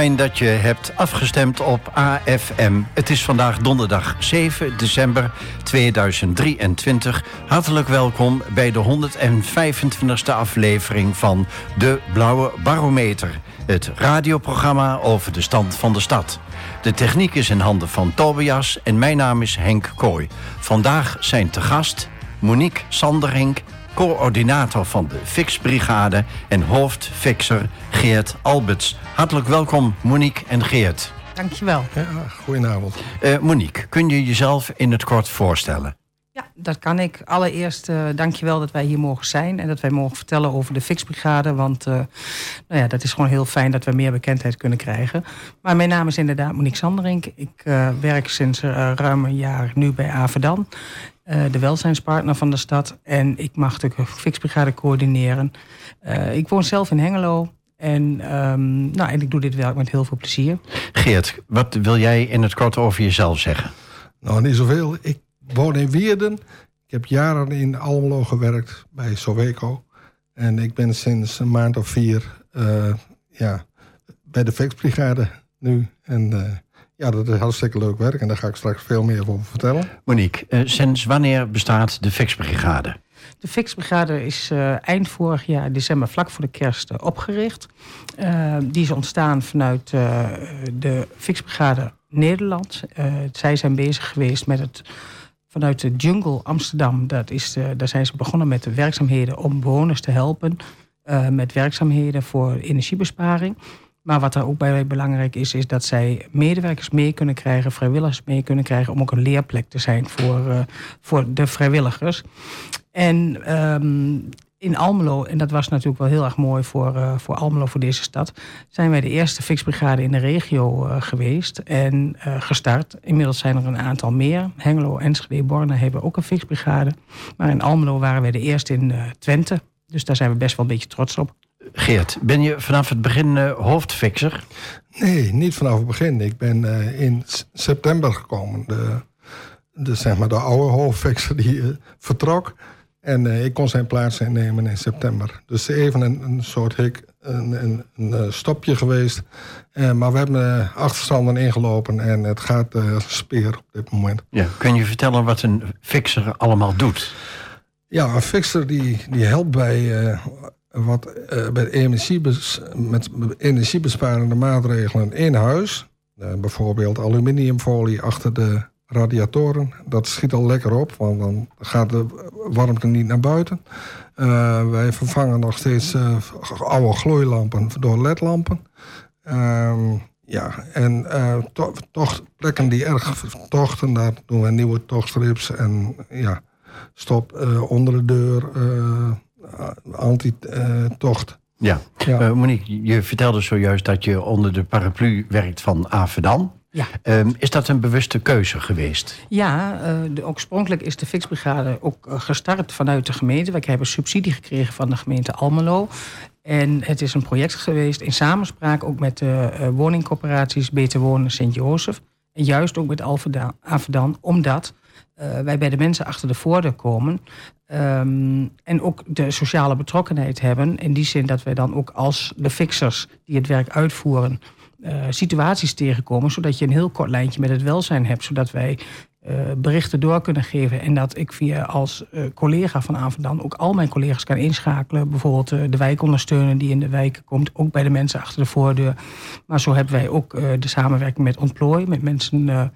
Fijn dat je hebt afgestemd op AFM. Het is vandaag donderdag 7 december 2023. Hartelijk welkom bij de 125e aflevering van De Blauwe Barometer. Het radioprogramma over de stand van de stad. De techniek is in handen van Tobias en mijn naam is Henk Kooi. Vandaag zijn te gast Monique Sanderink coördinator van de Fixbrigade en hoofdfixer Geert Alberts. Hartelijk welkom Monique en Geert. Dankjewel. Ja, goedenavond. Uh, Monique, kun je jezelf in het kort voorstellen? Ja, dat kan ik. Allereerst uh, dankjewel dat wij hier mogen zijn en dat wij mogen vertellen over de Fixbrigade. Want uh, nou ja, dat is gewoon heel fijn dat we meer bekendheid kunnen krijgen. Maar mijn naam is inderdaad Monique Sanderink. Ik werk sinds ruim een jaar nu bij Avedan. Eh, de welzijnspartner van de stad. En ik mag de fixbrigade coördineren. Uh, ik woon zelf in Hengelo. En, um, nou, en ik doe dit werk met heel veel plezier. Geert, wat wil jij in het kort over jezelf zeggen? Nou, niet zoveel. Ik woon in Wierden. Ik heb jaren in Almelo gewerkt bij Soweco. En ik ben sinds een maand of vier uh, ja, bij de Fixbrigade nu. En ja, dat is hartstikke leuk werk en daar ga ik straks veel meer over vertellen. Monique, uh, sinds wanneer bestaat de Fixbrigade? De Fixbrigade is uh, eind vorig jaar, december, vlak voor de kerst, uh, opgericht. die is ontstaan vanuit de Fixbrigade Nederland. zij zijn bezig geweest met het vanuit de Jungle Amsterdam. Dat is de, daar zijn ze begonnen met de werkzaamheden om bewoners te helpen. met werkzaamheden voor energiebesparing. Maar wat er ook bij belangrijk is, is dat zij medewerkers mee kunnen krijgen, vrijwilligers mee kunnen krijgen, om ook een leerplek te zijn voor, uh, voor de vrijwilligers. En um, in Almelo, en dat was natuurlijk wel heel erg mooi voor, uh, voor Almelo, voor deze stad, zijn wij de eerste fixbrigade in de regio uh, geweest en gestart. Inmiddels zijn er een aantal meer. Hengelo, Enschede, Borne hebben ook een fixbrigade. Maar in Almelo waren wij de eerste in Twente. Dus daar zijn we best wel een beetje trots op. Geert, ben je vanaf het begin uh, hoofdfixer? Nee, niet vanaf het begin. Ik ben uh, in september gekomen. De, de, zeg maar de oude hoofdfixer die uh, vertrok. En ik kon zijn plaats innemen in september. Dus even een, een soort hik, een, een, een stopje geweest. maar we hebben achterstanden ingelopen en het gaat speer op dit moment. Ja, kun je vertellen wat een fixer allemaal doet? Ja, een fixer die, die helpt bij wat uh, bij energiebes met energiebesparende maatregelen in huis. Uh, bijvoorbeeld aluminiumfolie achter de radiatoren. Dat schiet al lekker op, want dan gaat de warmte niet naar buiten. Uh, wij vervangen nog steeds oude gloeilampen door ledlampen. Ehm, ja, en to toch plekken die erg tochten, daar doen we nieuwe tochtstrips en ja, stop onder de deur anti-tocht. Ja. ja. Uh, Monique, je vertelde zojuist dat je onder de paraplu werkt van Avedan. Ja. Um, is dat een bewuste keuze geweest? Ja, uh, de, oorspronkelijk is de Fixbrigade ook uh, gestart vanuit de gemeente. Wij hebben subsidie gekregen van de gemeente Almelo. En het is een project geweest in samenspraak ook met de uh, woningcorporaties Beter Wonen Sint-Jozef. En juist ook met Avedan, omdat wij bij de mensen achter de voordeur komen. Um, en ook de sociale betrokkenheid hebben. In die zin dat wij dan ook als de fixers die het werk uitvoeren... Uh, situaties tegenkomen, zodat je een heel kort lijntje met het welzijn hebt. Zodat wij uh, berichten door kunnen geven. En dat ik via als uh, collega van Avendan ook al mijn collega's kan inschakelen. Bijvoorbeeld de wijkondersteuner die in de wijk komt. Ook bij de mensen achter de voordeur. Maar zo hebben wij ook de samenwerking met Ontplooi. Met mensen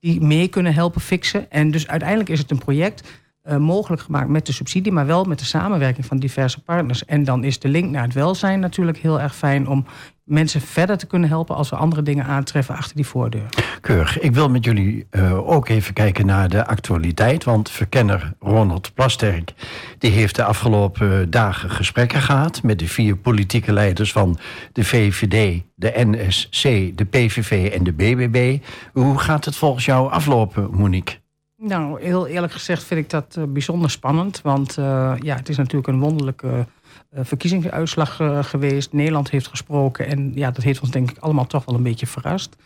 die mee kunnen helpen fixen. En dus uiteindelijk is het een project uh, mogelijk gemaakt met de subsidie, maar wel met de samenwerking van diverse partners. En dan is de link naar het welzijn natuurlijk heel erg fijn om mensen verder te kunnen helpen als we andere dingen aantreffen achter die voordeur. Keurig. Ik wil met jullie uh, ook even kijken naar de actualiteit. Want verkenner Ronald Plasterk die heeft de afgelopen dagen gesprekken gehad met de vier politieke leiders van de VVD, de NSC, de PVV en de BBB. Hoe gaat het volgens jou aflopen, Monique? Nou, heel eerlijk gezegd vind ik dat uh, bijzonder spannend. Want uh, ja, het is natuurlijk een wonderlijke verkiezingsuitslag geweest. Nederland heeft gesproken en ja, dat heeft ons denk ik allemaal toch wel een beetje verrast.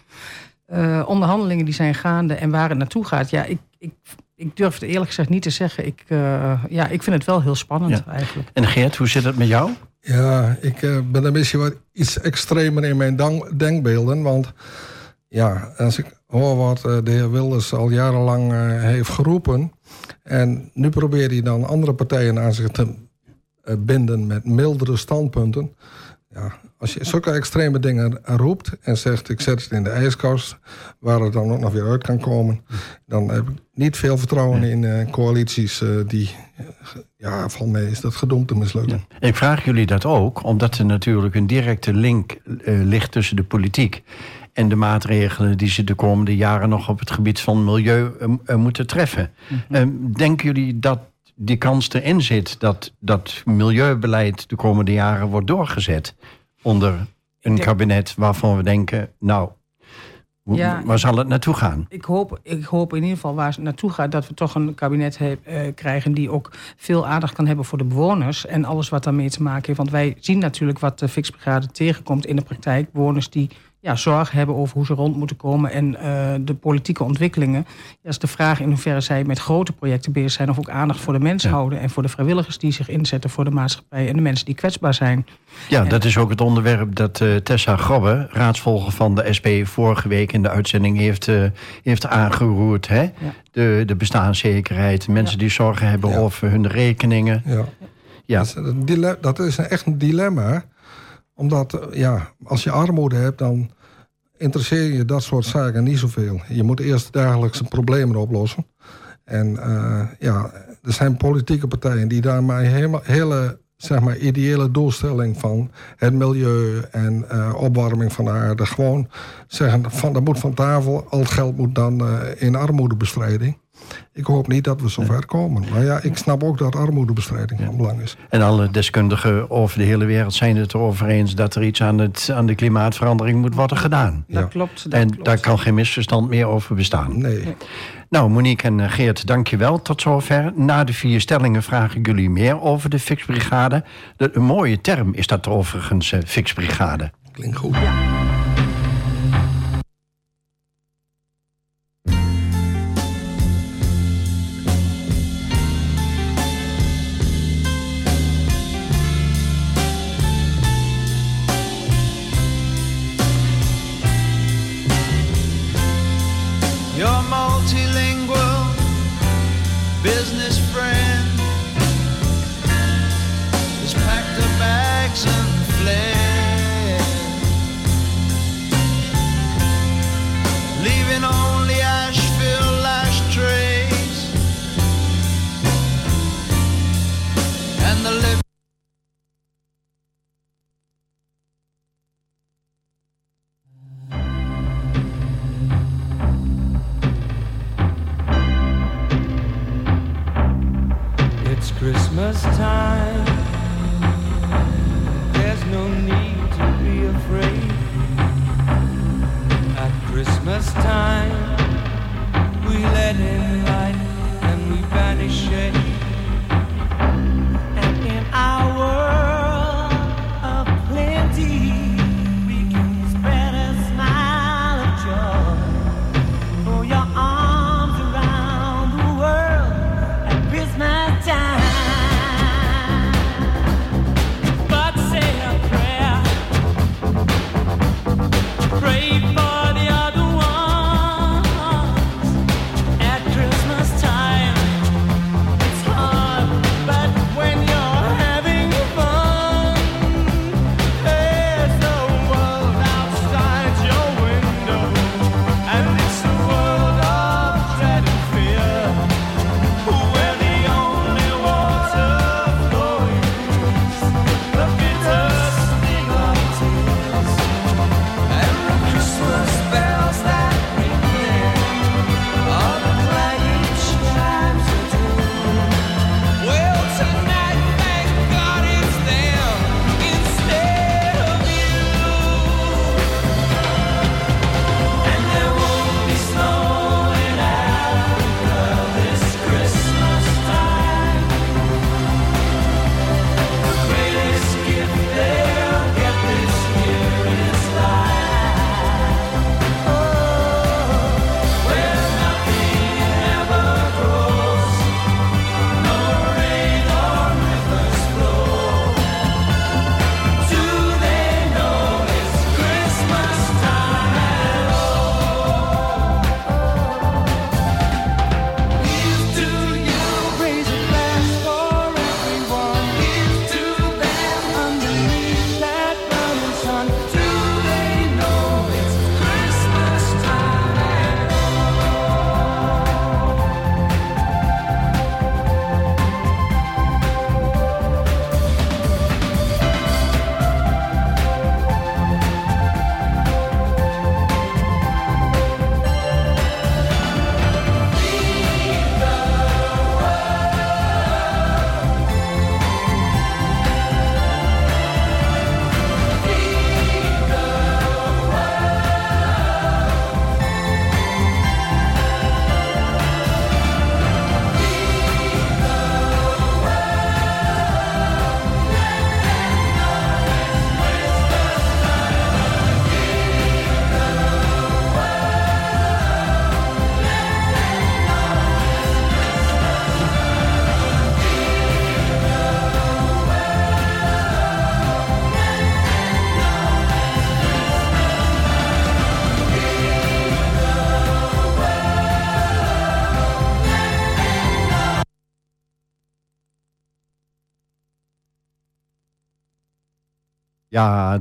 onderhandelingen die zijn gaande en waar het naartoe gaat, ja, ik, ik, ik durf het eerlijk gezegd niet te zeggen. Ik, ja, ik vind het wel heel spannend ja. eigenlijk. En Geert, hoe zit het met jou? Ja, ik uh, ben een beetje wat iets extremer in mijn denkbeelden. Want ja, als ik hoor wat uh, de heer Wilders al jarenlang uh, heeft geroepen... en nu probeert hij dan andere partijen aan zich te binden met mildere standpunten... Ja, als je zulke extreme dingen roept en zegt... ik zet het in de ijskast, waar het dan ook nog weer uit kan komen... dan heb ik niet veel vertrouwen in uh, coalities uh, die... ja, van mij is dat gedoemd te mislukken. Ik vraag jullie dat ook, omdat er natuurlijk een directe link uh, ligt... tussen de politiek en de maatregelen die ze de komende jaren... nog op het gebied van milieu moeten treffen. Mm -hmm. Denken jullie dat die kans erin zit dat dat milieubeleid de komende jaren wordt doorgezet onder een kabinet waarvan we denken, nou, ja, waar zal het naartoe gaan? Ik hoop, ik hoop in ieder geval waar het naartoe gaat... dat we toch een kabinet he, uh, krijgen die ook veel aandacht kan hebben voor de bewoners... en alles wat daarmee te maken heeft. Want wij zien natuurlijk wat de Fixbrigade tegenkomt in de praktijk. Bewoners die ja, zorg hebben over hoe ze rond moeten komen en uh, de politieke ontwikkelingen. Ja, is de vraag in hoeverre zij met grote projecten bezig zijn of ook aandacht voor de mensen ja. houden en voor de vrijwilligers die zich inzetten voor de maatschappij en de mensen die kwetsbaar zijn. Ja, en, dat is ook het onderwerp dat uh, Tessa Grobbe, raadsvolger van de SP, vorige week in de uitzending heeft, uh, heeft aangeroerd. Hè? Ja. De, de bestaanszekerheid, mensen die zorgen hebben over hun rekeningen. Ja. Ja. Dat, is een dat is echt een dilemma omdat, ja, als je armoede hebt, dan interesseer je dat soort zaken niet zoveel. Je moet eerst dagelijkse problemen oplossen. En uh, ja, er zijn politieke partijen die daar maar helemaal, hele zeg maar, ideële doelstelling van het milieu en uh, opwarming van de aarde. Gewoon zeggen van dat moet van tafel, al het geld moet dan uh, in armoedebestrijding. Ik hoop niet dat we zo ver komen. Maar ja, ik snap ook dat armoedebestrijding van belang is. En alle deskundigen over de hele wereld zijn het erover eens... dat er iets aan, het, aan de klimaatverandering moet worden gedaan. Dat ja. klopt. en klopt. daar kan geen misverstand meer over bestaan. Nee. nee. Nou, Monique en Geert, dank je wel. Tot zover. Na de vier stellingen vraag ik jullie meer over de fixbrigade. De, een mooie term is dat overigens, uh, fixbrigade. Klinkt goed. Ja.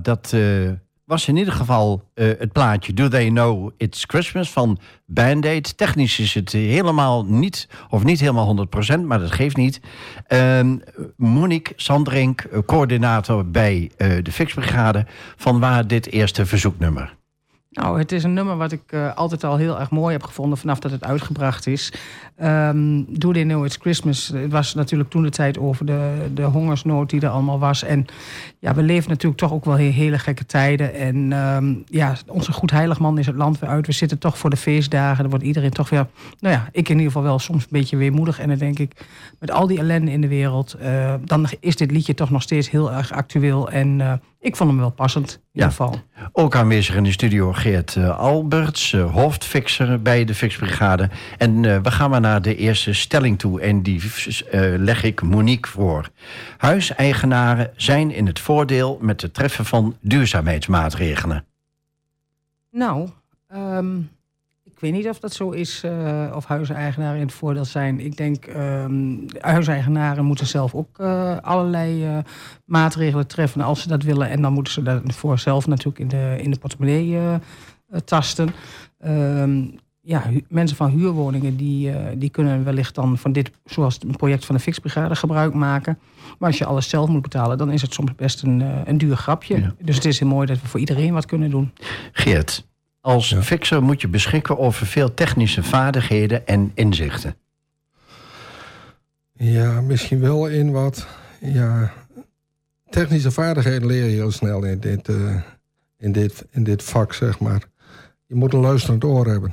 Dat uh, was in ieder geval uh, het plaatje Do They Know It's Christmas van Band-Aid. Technisch is het helemaal niet, of niet helemaal 100%, maar dat geeft niet. Uh, Monique Sandrink, coördinator bij de Fixbrigade, van waar dit eerste verzoeknummer? Nou, het is een nummer wat ik uh, altijd al heel erg mooi heb gevonden vanaf dat het uitgebracht is. Um, Do They Know It's Christmas. Het was natuurlijk toen de tijd over de, de hongersnood die er allemaal was. En ja, we leven natuurlijk toch ook wel heel, hele gekke tijden. En um, ja, onze goed heiligman is het land weer uit. We zitten toch voor de feestdagen. Dan wordt iedereen toch weer, nou ja, ik in ieder geval wel soms een beetje weemoedig. En dan denk ik, met al die ellende in de wereld, uh, dan is dit liedje toch nog steeds heel erg actueel. En uh, ik vond hem wel passend, in ieder geval. Ook aanwezig in de studio Geert uh, Alberts, uh, hoofdfixer bij de Fixbrigade. En uh, we gaan maar naar de eerste stelling toe. En die leg ik Monique voor. Huiseigenaren zijn in het voordeel met het treffen van duurzaamheidsmaatregelen. Nou, um, ik weet niet of dat zo is, uh, of huiseigenaren in het voordeel zijn. Ik denk, uh, huiseigenaren moeten zelf ook uh, allerlei uh, maatregelen treffen als ze dat willen. En dan moeten ze daarvoor zelf natuurlijk in de, in de portemonnee tasten. Ehm, ja, mensen van huurwoningen die, die kunnen wellicht dan van dit, zoals het project van de Fixbrigade, gebruik maken. Maar als je alles zelf moet betalen, dan is het soms best een, een duur grapje. Ja. Dus het is heel mooi dat we voor iedereen wat kunnen doen. Geert, als ja. fixer moet je beschikken over veel technische vaardigheden en inzichten. Ja, misschien wel in wat. Ja, technische vaardigheden leer je heel snel in dit, uh, in dit, in dit vak, zeg maar. Je moet een luisterend oor hebben.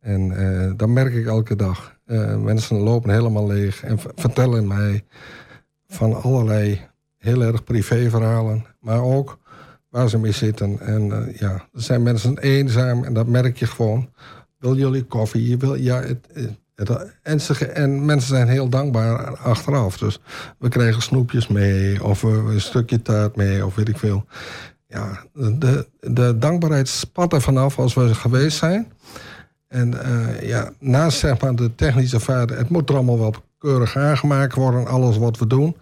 En uh, dat merk ik elke dag. Uh, mensen lopen helemaal leeg en vertellen mij van allerlei heel erg privéverhalen. Maar ook waar ze mee zitten. En uh, ja, er zijn mensen eenzaam en dat merk je gewoon. Wil jullie koffie? Je wil, ja, het, het, en, ze, en mensen zijn heel dankbaar achteraf. Dus we krijgen snoepjes mee of een stukje taart mee of weet ik veel. Ja, de, de dankbaarheid spat er vanaf als we geweest zijn. En uh, ja, naast zeg maar de technische vaardigheid, het moet er allemaal wel keurig aangemaakt worden, alles wat we doen.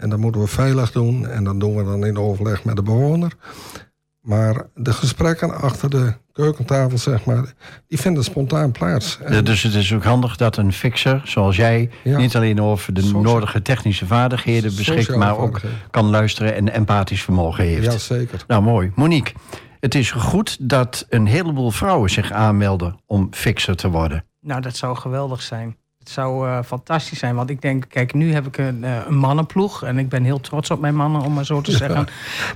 En dat moeten we veilig doen. En dat doen we dan in overleg met de bewoner. Maar de gesprekken achter de keukentafel, zeg maar, die vinden spontaan plaats. En dus het is ook handig dat een fixer, zoals jij, ja. niet alleen over de Social. nodige technische vaardigheden beschikt, maar ook kan luisteren en empathisch vermogen heeft. Ja, zeker. Nou, mooi. Monique, het is goed dat een heleboel vrouwen zich aanmelden om fixer te worden. Nou, dat zou geweldig zijn. Het zou uh, fantastisch zijn. Want ik denk, kijk, nu heb ik een, uh, een, mannenploeg. En ik ben heel trots op mijn mannen, om maar zo te zeggen.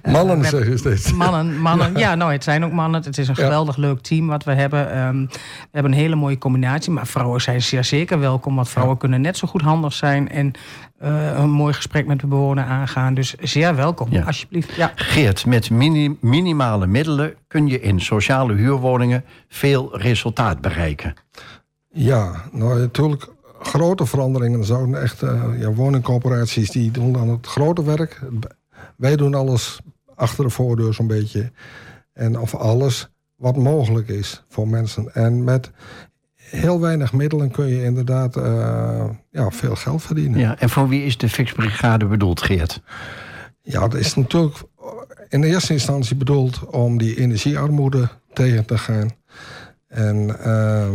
Ja, mannen uh, zeg je steeds. Mannen, mannen. Ja. ja. nou, het zijn ook mannen. Het is een geweldig leuk team wat we hebben. Um, we hebben een hele mooie combinatie. Maar vrouwen zijn zeer zeker welkom. Want vrouwen kunnen net zo goed handig zijn. En een mooi gesprek met de bewoner aangaan. Dus zeer welkom, alsjeblieft. Ja. Geert, met mini minimale middelen kun je in sociale huurwoningen veel resultaat bereiken. Ja, nou natuurlijk grote veranderingen zouden echt uh, ja, woningcorporaties die doen dan het grote werk. Wij doen alles achter de voordeur zo'n beetje. En of alles wat mogelijk is voor mensen. En met heel weinig middelen kun je inderdaad uh, ja, veel geld verdienen. Ja, en voor wie is de fixbrigade bedoeld, Geert? Ja, dat is natuurlijk in de eerste instantie bedoeld om die energiearmoede tegen te gaan. En, uh,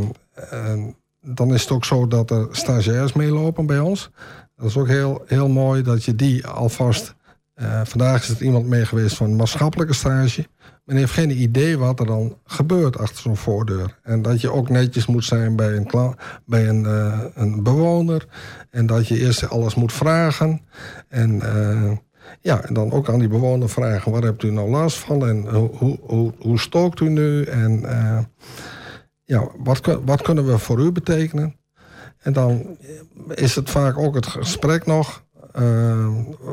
en dan is het ook zo dat er stagiairs meelopen bij ons. Dat is ook heel, heel mooi dat je die alvast... Uh, vandaag is er iemand mee geweest van een maatschappelijke stage. Men heeft geen idee wat er dan gebeurt achter zo'n voordeur. En dat je ook netjes moet zijn bij een, bij een, uh, een bewoner. En dat je eerst alles moet vragen. En, uh, ja, en dan ook aan die bewoner vragen... waar hebt u nou last van en hoe, hoe, hoe stookt u nu? En ja, wat, wat kunnen we voor u betekenen? En dan is het vaak ook het gesprek nog uh,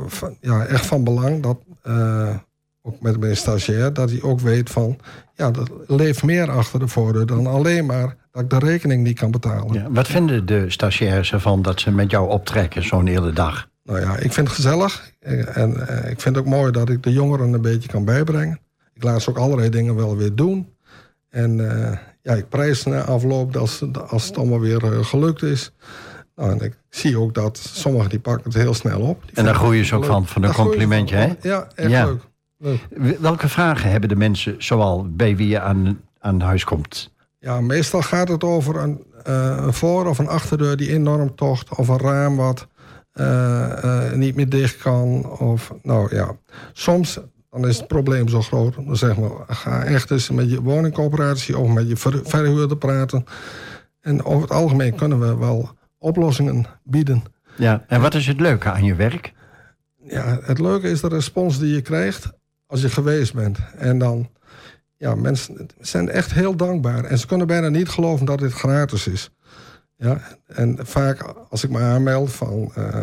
van, ja, echt van belang dat, uh, ook met mijn stagiair, dat hij ook weet van, ja, er leeft meer achter de voordeur dan alleen maar dat ik de rekening niet kan betalen. Ja, wat vinden de stagiairs ervan dat ze met jou optrekken zo'n hele dag? Nou ja, ik vind het gezellig en uh, ik vind het ook mooi dat ik de jongeren een beetje kan bijbrengen. Ik laat ze ook allerlei dingen wel weer doen. En ja, ik prijs na afloop als, als het allemaal weer uh, gelukt is. Nou, en ik zie ook dat sommigen die pakken het heel snel op. Die en daar groeien ze ook leuk. van, van een complimenté, hè? Ja, echt ja. leuk. leuk. Welke vragen hebben de mensen zoal bij wie je aan, aan huis komt? Ja, meestal gaat het over een, uh, een voor- of een achterdeur die enorm tocht... of een raam wat uh, uh, niet meer dicht kan. Of, nou ja, soms dan is het probleem zo groot. Dan zeggen we, ga echt eens met je woningcoöperatie... of met je ver verhuurder praten. En over het algemeen kunnen we wel oplossingen bieden. Ja, en wat is het leuke aan je werk? Ja, het leuke is de respons die je krijgt als je geweest bent. En dan, ja, mensen zijn echt heel dankbaar. En ze kunnen bijna niet geloven dat dit gratis is. Ja, en vaak als ik me aanmeld van, uh,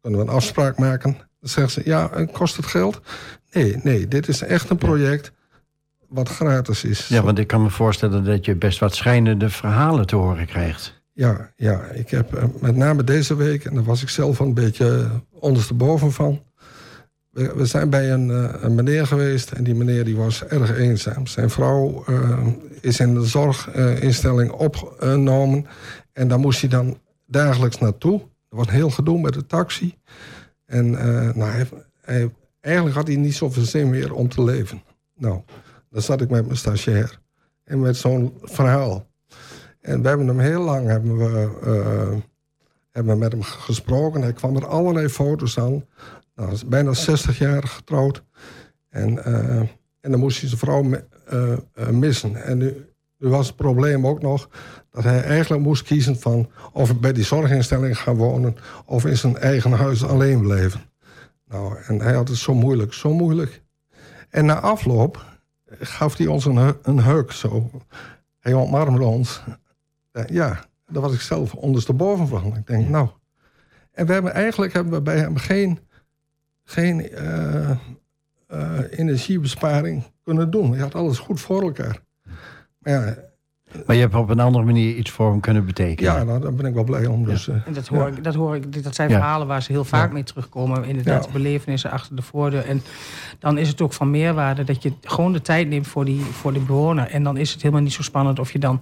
kunnen we een afspraak maken? Dan zeggen ze, ja, kost het geld? Nee, nee, dit is echt een project wat gratis is. Ja, want ik kan me voorstellen dat je best wat schijnende verhalen te horen krijgt. Ja, ja, ik heb uh, met name deze week, en daar was ik zelf een beetje ondersteboven van. We, we zijn bij een, uh, een, meneer geweest en die meneer die was erg eenzaam. Zijn vrouw uh, is in de zorginstelling opgenomen en daar moest hij dan dagelijks naartoe. Er was een heel gedoe met de taxi. En nou, hij, hij, eigenlijk had hij niet zoveel zin meer om te leven. Nou, dan zat ik met mijn stagiair en met zo'n verhaal. En we hebben hem heel lang hebben we, uh, hebben we met hem gesproken. Hij kwam er allerlei foto's aan. Nou, is bijna 60 jaar getrouwd. En, uh, en dan moest hij zijn vrouw uh, missen. En nu, nu, was het probleem ook nog dat hij eigenlijk moest kiezen van of bij die zorginstelling gaan wonen of in zijn eigen huis alleen blijven. Nou, en hij had het zo moeilijk, zo moeilijk. En na afloop gaf hij ons een, een heuk zo. Hij omarmde ons. Ja, daar was ik zelf ondersteboven van. Ik denk, nou. En we hebben eigenlijk hebben we bij hem geen, geen uh, uh, energiebesparing kunnen doen. Hij had alles goed voor elkaar. Maar ja, maar je hebt op een andere manier iets voor hem kunnen betekenen. Ja, nou, daar ben ik wel blij om. Dus, en dat hoor, ik, dat hoor ik. Dat zijn verhalen waar ze heel vaak mee terugkomen. Inderdaad, ja. belevenissen achter de voordeur. En dan is het ook van meerwaarde dat je gewoon de tijd neemt voor, die, voor de bewoner. En dan is het helemaal niet zo spannend of je dan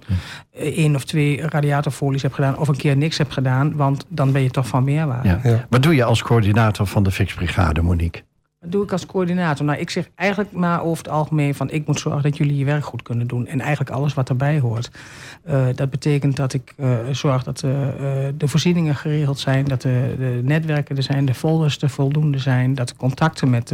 één of twee radiatorfolies hebt gedaan. Of een keer niks hebt gedaan. Want dan ben je toch van meerwaarde. Wat doe je als coördinator van de Fixbrigade, Monique? Dat doe ik als coördinator. Nou, ik zeg eigenlijk maar over het algemeen van... ik moet zorgen dat jullie je werk goed kunnen doen. En eigenlijk alles wat erbij hoort. Uh, dat betekent dat ik uh, zorg dat uh, de voorzieningen geregeld zijn... dat de, netwerken er zijn, de folders er voldoende zijn... dat de contacten met,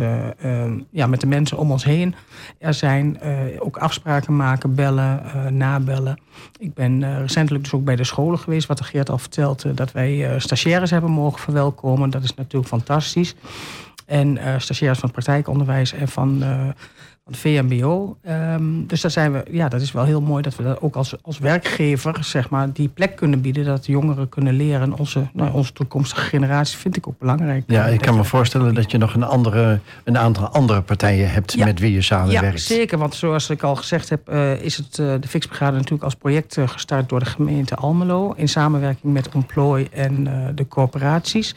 ja, met de mensen om ons heen er zijn. ook afspraken maken, bellen, nabellen. Ik ben recentelijk dus ook bij de scholen geweest... wat de Geert al vertelde, dat wij stagiaires hebben mogen verwelkomen. Dat is natuurlijk fantastisch. En uh, stagiairs van het praktijkonderwijs en van, uh, van VMBO. Um, dus daar zijn we, ja, dat is wel heel mooi dat we dat ook als, als werkgever zeg maar, die plek kunnen bieden. Dat jongeren kunnen leren. Onze, nou, onze toekomstige generatie vind ik ook belangrijk. Ja, ik kan me voorstellen dat je nog een, andere, een aantal andere partijen hebt ja. met wie je samenwerkt. Ja, zeker. Want zoals ik al gezegd heb, uh, is het de Fixbrigade natuurlijk als project gestart door de gemeente Almelo. In samenwerking met Ontplooi en de corporaties.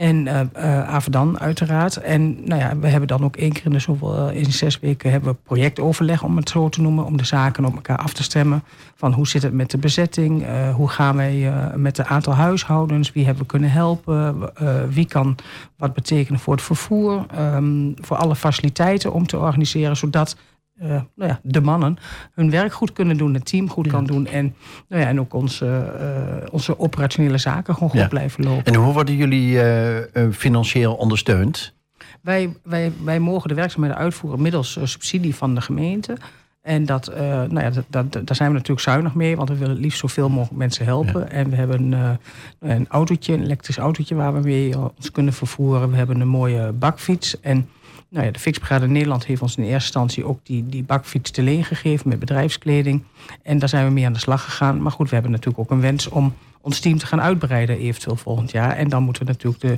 En uh, uiteraard. En nou ja, we hebben dan ook één keer in de zoveel, uh, in zes weken hebben we projectoverleg, om het zo te noemen, om de zaken op elkaar af te stemmen. Van hoe zit het met de bezetting? hoe gaan wij met het aantal huishoudens? Wie hebben we kunnen helpen? wie kan wat betekenen voor het vervoer? Um, voor alle faciliteiten om te organiseren, zodat uh, nou ja, de mannen hun werk goed kunnen doen, het team goed ja. kan doen en, nou ja, en ook onze, uh, onze operationele zaken gewoon goed ja. blijven lopen. En hoe worden jullie uh, financieel ondersteund? Wij, wij, wij mogen de werkzaamheden uitvoeren middels subsidie van de gemeente. En dat, nou ja, dat, dat, daar zijn we natuurlijk zuinig mee, want we willen het liefst zoveel mogelijk mensen helpen. Ja. En we hebben een, een autootje, een elektrisch autootje waar we mee ons kunnen vervoeren. We hebben een mooie bakfiets en nou ja, de Fixbrigade Nederland heeft ons in eerste instantie ook die, die bakfiets te leen gegeven met bedrijfskleding. En daar zijn we mee aan de slag gegaan. Maar goed, we hebben natuurlijk ook een wens om ons team te gaan uitbreiden eventueel volgend jaar. En dan moeten we natuurlijk de,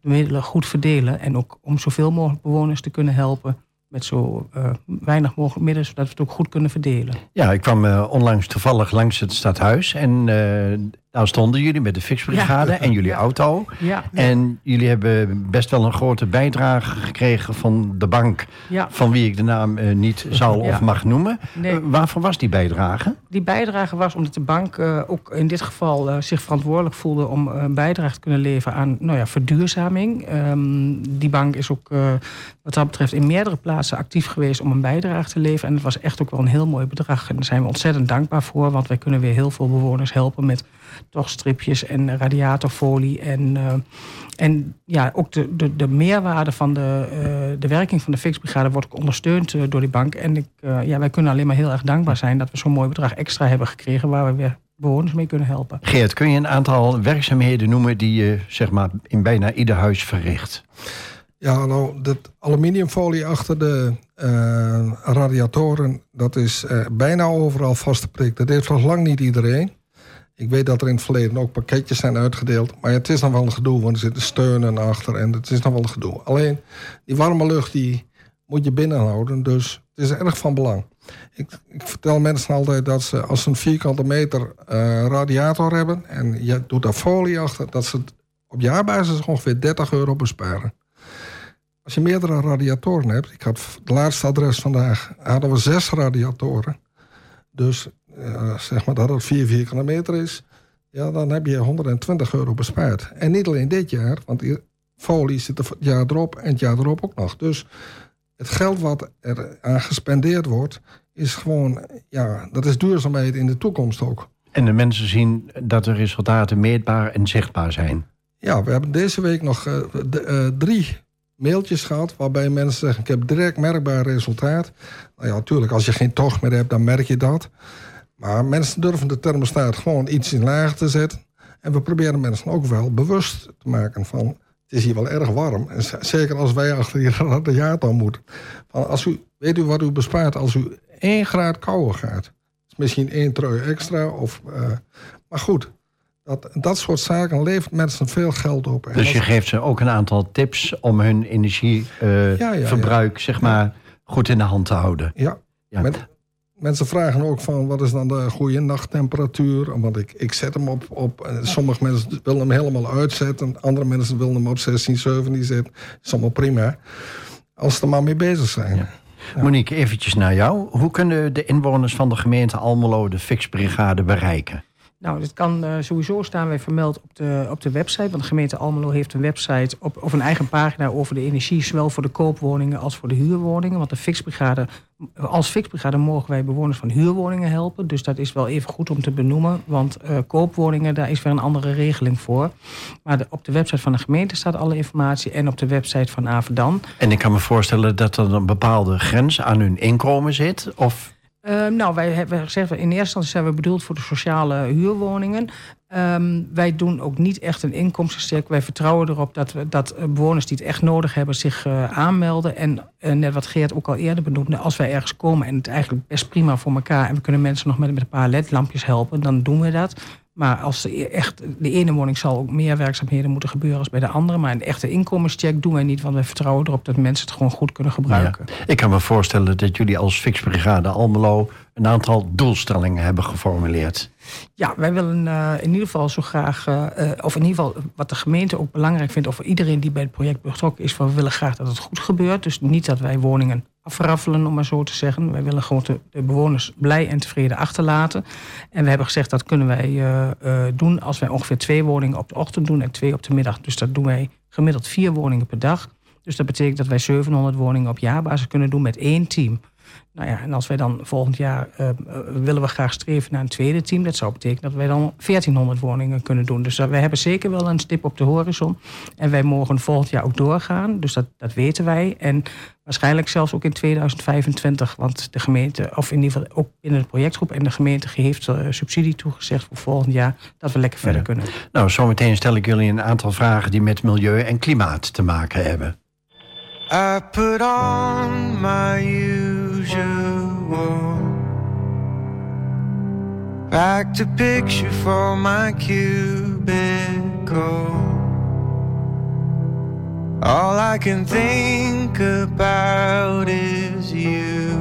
de middelen goed verdelen. En ook om zoveel mogelijk bewoners te kunnen helpen met zo uh, weinig mogelijk middelen, zodat we het ook goed kunnen verdelen. Ja, ik kwam uh, onlangs toevallig langs het stadhuis. En uh, Daar stonden jullie met de fixbrigade en jullie auto. Ja. En jullie hebben best wel een grote bijdrage gekregen van de bank... Ja. van wie ik de naam eh, niet zal of mag noemen. Nee. Eh, waarvoor was die bijdrage? Die bijdrage was omdat de bank eh, ook in dit geval zich verantwoordelijk voelde om een bijdrage te kunnen leveren aan nou ja, verduurzaming. Ehm, die bank is ook wat dat betreft in meerdere plaatsen actief geweest om een bijdrage te leveren. En het was echt ook wel een heel mooi bedrag. En daar zijn we ontzettend dankbaar voor, want wij kunnen weer heel veel bewoners helpen met tochtstripjes en radiatorfolie. En, eh, en ja, ook de, de, de meerwaarde van de, eh, de werking van de fixbrigade wordt ook ondersteund eh, door die bank. En ik, ja, wij kunnen alleen maar heel erg dankbaar zijn dat we zo'n mooi bedrag extra hebben gekregen waar we weer bewoners mee kunnen helpen. Geert, kun je een aantal werkzaamheden noemen... die je zeg maar, in bijna ieder huis verricht? Ja, nou, dat aluminiumfolie achter de eh, radiatoren, dat is eh, bijna overal vastgeprikt. Dat heeft nog lang niet iedereen. Ik weet dat er in het verleden ook pakketjes zijn uitgedeeld. Maar het is nog wel een gedoe, want er zitten steunen achter en het is nog wel een gedoe. Alleen, die warme lucht, die moet je binnenhouden. Dus het is erg van belang. Ik, ik vertel mensen altijd dat ze als ze een vierkante meter eh, radiator hebben... en je doet daar folie achter, dat ze op jaarbasis ongeveer 30 euro besparen. Als je meerdere radiatoren hebt, ik had het laatste adres vandaag, hadden we zes radiatoren. Dus eh, zeg maar dat het 4 vierkante meter is, ja, dan heb je 120 euro bespaard. En niet alleen dit jaar, want die folie zit het jaar erop en het jaar erop ook nog. Dus het geld wat er aan gespendeerd wordt, is gewoon, ja, dat is duurzaamheid in de toekomst ook. En de mensen zien dat de resultaten meetbaar en zichtbaar zijn. Ja, we hebben deze week nog eh, de, eh, drie mailtjes gehad... waarbij mensen zeggen, ik heb direct merkbaar resultaat. Nou ja, natuurlijk, als je geen tocht meer hebt, dan merk je dat. Maar mensen durven de thermostaat gewoon iets in lager te zetten. En we proberen mensen ook wel bewust te maken van... het is hier wel erg warm. En zeker als wij achter die radiator moeten. Van als u, weet u wat u bespaart als u één graad kouder gaat? Misschien één trui extra. Of, eh, maar goed, dat, dat soort zaken levert mensen veel geld op. Dus je geeft ze ook een aantal tips om hun energieverbruik Ja, ja, verbruik, zeg maar, goed in de hand te houden. Ja, Ja. Met- mensen vragen ook van wat is dan de goede nachttemperatuur? Want ik, ik zet hem op, op sommige mensen willen hem helemaal uitzetten. Andere mensen willen hem op 16, 17 zetten. Is allemaal prima. Als ze er maar mee bezig zijn. Monique, eventjes naar jou. Hoe kunnen de inwoners van de gemeente Almelo de fixbrigade bereiken? Nou, dit kan eh, sowieso staan wij vermeld op de, op de website. Want de gemeente Almelo heeft een website op, of een eigen pagina over de energie, zowel voor de koopwoningen als voor de huurwoningen. Want de fixbrigade, als fixbrigade mogen wij bewoners van huurwoningen helpen. Dus dat is wel even goed om te benoemen. Want eh, koopwoningen, daar is weer een andere regeling voor. Maar op de website van de gemeente staat alle informatie en op de website van Avedan. En ik kan me voorstellen dat er een bepaalde grens aan hun inkomen zit. Of Eh, nou, wij hebben gezegd, in eerste instantie zijn we bedoeld voor de sociale huurwoningen. Ehm, wij doen ook niet echt een inkomstensterk. Wij vertrouwen erop dat, we, dat eh, bewoners die het echt nodig hebben zich eh, aanmelden. En eh, net wat Geert ook al eerder benoemde, als wij ergens komen en het eigenlijk best prima voor elkaar en we kunnen mensen nog met, met een paar ledlampjes helpen, dan doen we dat. Maar als de, echt, de ene woning zal ook meer werkzaamheden moeten gebeuren als bij de andere. Maar een echte inkomenscheck doen wij niet, want wij vertrouwen erop dat mensen het gewoon goed kunnen gebruiken. Ja. Ik kan me voorstellen dat jullie als fixbrigade Almelo een aantal doelstellingen hebben geformuleerd. Ja, wij willen eh, in ieder geval zo graag, eh, eh, of in ieder geval wat de gemeente ook belangrijk vindt, of voor iedereen die bij het project betrokken is, van we willen graag dat het goed gebeurt. Dus niet dat wij woningen afraffelen, om maar zo te zeggen. Wij willen gewoon de, bewoners blij en tevreden achterlaten. En we hebben gezegd dat kunnen wij eh, eh, doen als wij ongeveer twee woningen op de ochtend doen en twee op de middag. Dus dat doen wij gemiddeld vier woningen per dag. Dus dat betekent dat wij 700 woningen op jaarbasis kunnen doen met één team. Nou ja, en als wij dan volgend jaar eh, eh, willen we graag streven naar een tweede team. Dat zou betekenen dat wij dan 1400 woningen kunnen doen. Dus wij hebben zeker wel een stip op de horizon. En wij mogen volgend jaar ook doorgaan. Dus dat, dat weten wij. En waarschijnlijk zelfs ook in 2025. Want de gemeente, of in ieder geval ook binnen de projectgroep en de gemeente heeft uh, subsidie toegezegd voor volgend jaar. Dat we lekker verder Ja. kunnen. Nou, zometeen stel ik jullie een aantal vragen die met milieu en klimaat te maken hebben. I put on my usual. Back to picture for my cubicle. All I can think about is you.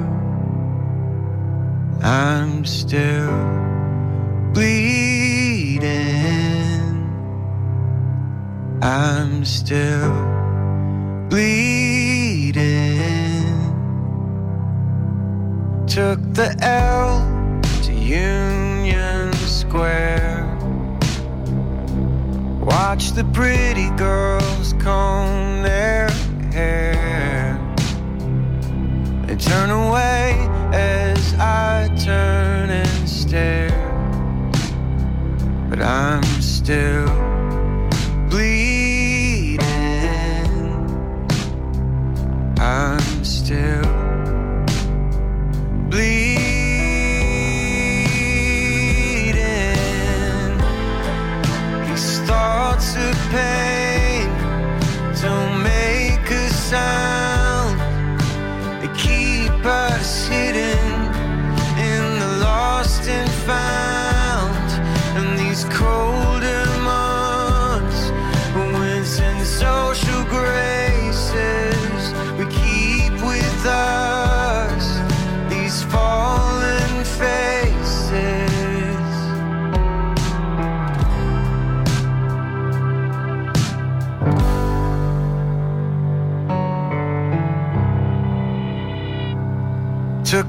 I'm still bleeding. I'm still bleeding. Took the L to Union Square. Watch the pretty girls comb their hair. They turn away as I turn and stare. But I'm still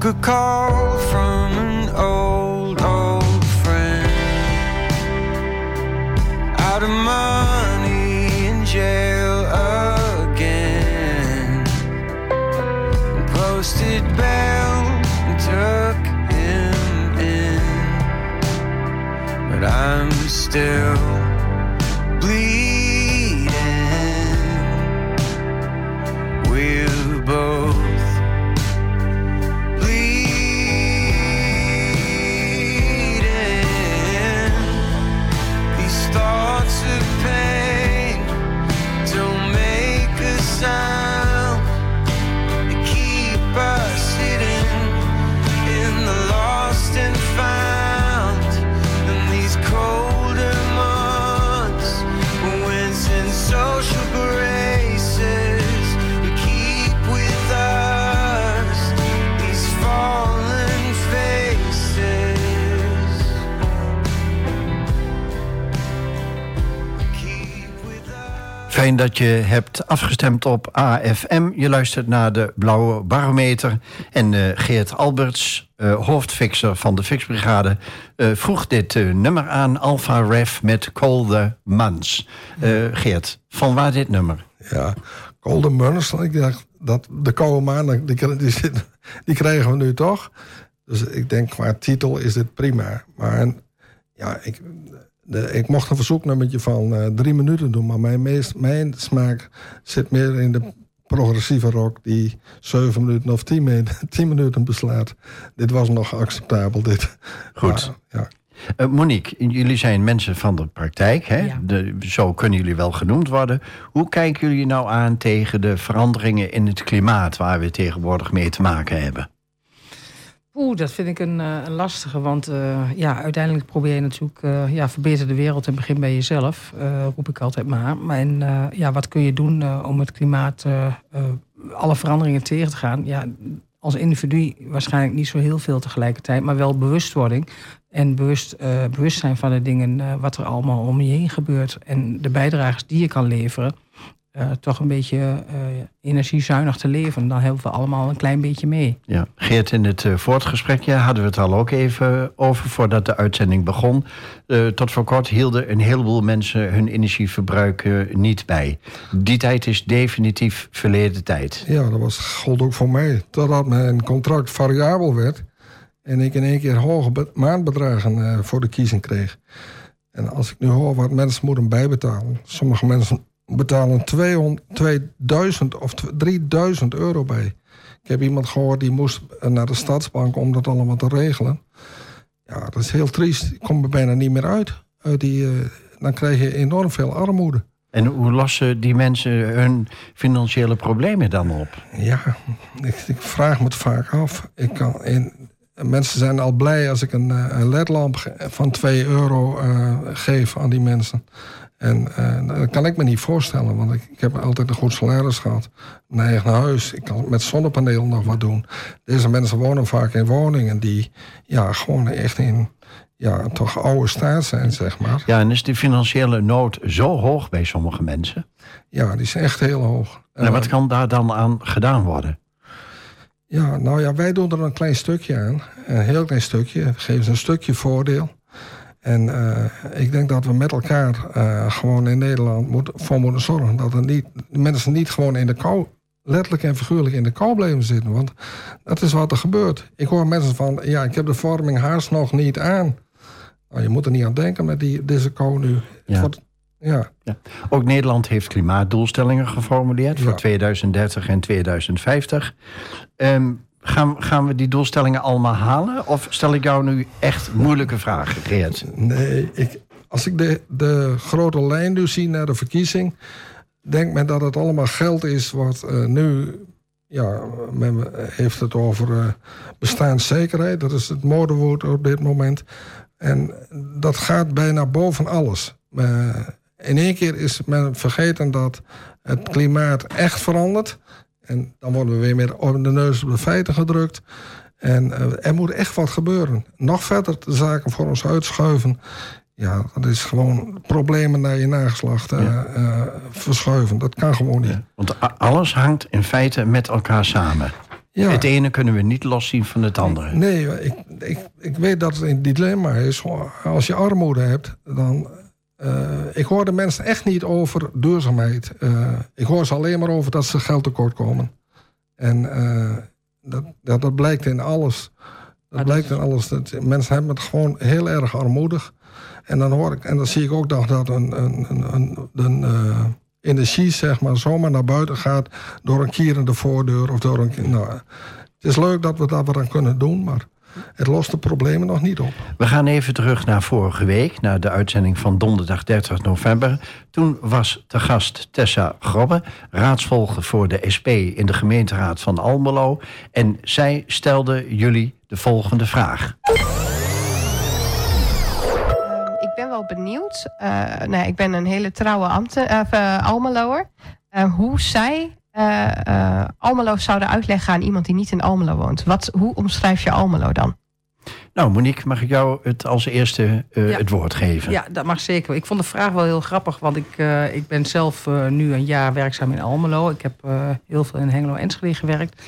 a call from an old, old friend. Out of money in jail again. Posted bail and took him in. But I'm still Dat je hebt afgestemd op AFM. Je luistert naar de Blauwe Barometer. En eh, Geert Alberts, eh, hoofdfixer van de Fixbrigade... eh, vroeg dit nummer aan, Alpha Ref met Colder Mans. Geert, van waar dit nummer? Ja, Golden Munners. Ik dacht dat de koude maanden, die, die krijgen we nu toch. Dus ik denk qua titel is dit prima. Maar ja, ik, de, ik mocht een verzoeknummertje van eh, drie minuten doen. Maar mijn, meest, mijn smaak zit meer in de progressieve rock die zeven minuten of tien, min- tien minuten beslaat. Dit was nog acceptabel, dit. Goed. Maar, ja. Eh, Monique, jullie zijn mensen van de praktijk. Hè? Ja. De, zo kunnen jullie wel genoemd worden. Hoe kijken jullie nou aan tegen de veranderingen in het klimaat... waar we tegenwoordig mee te maken hebben? Oeh, dat vind ik een, eh, een lastige. Want eh, ja, uiteindelijk probeer je natuurlijk... eh, ja, verbeter de wereld en begin bij jezelf. eh, roep ik altijd maar. maar en ja, wat kun je doen om het klimaat... alle veranderingen tegen te gaan? Ja, als individu waarschijnlijk niet zo heel veel tegelijkertijd... maar wel bewustwording. En bewust, bewustzijn van de dingen... wat er allemaal om je heen gebeurt. En de bijdrages die je kan leveren... eh, toch een beetje eh, energiezuinig te leven. Dan helpen we allemaal een klein beetje mee. Ja, Geert, in het uh, voortgesprekje hadden we het al ook even over voordat de uitzending begon. Uh, tot voor kort hielden een heleboel mensen hun energieverbruik uh, niet bij. Die tijd is definitief verleden tijd. Ja, dat was, gold ook voor mij. Totdat mijn contract variabel werd en ik in één keer hoge maandbedragen uh, voor de kiezing kreeg. En als ik nu hoor wat mensen moeten bijbetalen, sommige mensen betalen 200, 2000 of 3000 euro bij. Ik heb iemand gehoord die moest naar de stadsbank om dat allemaal te regelen. Ja, dat is heel triest. Ik kom er bijna niet meer uit. uit die, uh, dan krijg je enorm veel armoede. En hoe lossen die mensen hun financiële problemen dan op? Ja, ik, ik vraag me het vaak af. Ik kan in, mensen zijn al blij als ik een, een ledlamp van 2 euro uh, geef aan die mensen. En eh, dat kan ik me niet voorstellen, want ik, ik heb altijd een goed salaris gehad. Een eigen huis, ik kan met zonnepanelen nog wat doen. Deze mensen wonen vaak in woningen die ja, gewoon echt in ja, toch oude staat zijn, zeg maar. Ja, en is de financiële nood zo hoog bij sommige mensen? Ja, die is echt heel hoog. En wat kan daar dan aan gedaan worden? Ja, nou ja, wij doen er een klein stukje aan. Een heel klein stukje. We geven ze een stukje voordeel. En eh, ik denk dat we met elkaar eh, gewoon in Nederland moet, voor moeten zorgen dat er niet, de mensen niet gewoon in de kou, letterlijk en figuurlijk in de kou blijven zitten. Want dat is wat er gebeurt. Ik hoor mensen van, ja, ik heb de vorming haast nog niet aan. Nou, je moet er niet aan denken met die, deze kou nu. Ja. Ja. Ja. Ook Nederland heeft klimaatdoelstellingen geformuleerd voor Ja. 2030 en 2050. Ehm, gaan, gaan we die doelstellingen allemaal halen? Of stel ik jou nu echt moeilijke vragen, Geert? Nee, ik, als ik de, de grote lijn nu zie naar de verkiezing, denkt men dat het allemaal geld is wat eh, nu. Ja, men heeft het over eh, bestaanszekerheid. Dat is het modewoord op dit moment. En dat gaat bijna boven alles. Eh, in één keer is men vergeten dat het klimaat echt verandert. En dan worden we weer meer op de neus op de feiten gedrukt. En eh, er moet echt wat gebeuren. Nog verder de zaken voor ons uitschuiven. Ja, dat is gewoon problemen naar je nageslacht eh, eh, verschuiven. Dat kan gewoon niet. Want alles hangt in feite met elkaar samen. Ja. Het ene kunnen we niet loszien van het andere. Nee, ik, ik, ik weet dat het een dilemma is. Als je armoede hebt, dan. Eh, ik hoor de mensen echt niet over duurzaamheid. Eh, ik hoor ze alleen maar over dat ze geld tekort komen. En eh, dat, dat, dat blijkt in alles. Dat dat blijkt in alles. Dat, mensen hebben het gewoon heel erg armoedig. En dan hoor ik, en dan zie ik ook nog dat een, een, een, een, energie, zeg maar, zomaar naar buiten gaat door een kierende voordeur of door een. Nou, het is leuk dat we daar wat aan kunnen doen, maar het lost de problemen nog niet op. We gaan even terug naar vorige week, naar de uitzending van donderdag 30 november. Toen was te gast Tessa Grobbe, raadsvolger voor de SP in de gemeenteraad van Almelo. En zij stelde jullie de volgende vraag. Ehm, ik ben wel benieuwd. eh, nee, ik ben een hele trouwe ambten, eh, eh, Almeloer. Eh, hoe zij eh, eh, Almelo zouden uitleggen aan iemand die niet in Almelo woont. Wat, hoe omschrijf je Almelo dan? Nou, Monique, mag ik jou het als eerste eh, Ja. het woord geven? Ja, dat mag zeker. Ik vond de vraag wel heel grappig, want ik, eh, ik ben zelf eh, nu een jaar werkzaam in Almelo. Ik heb eh, heel veel in Hengelo en Enschede gewerkt.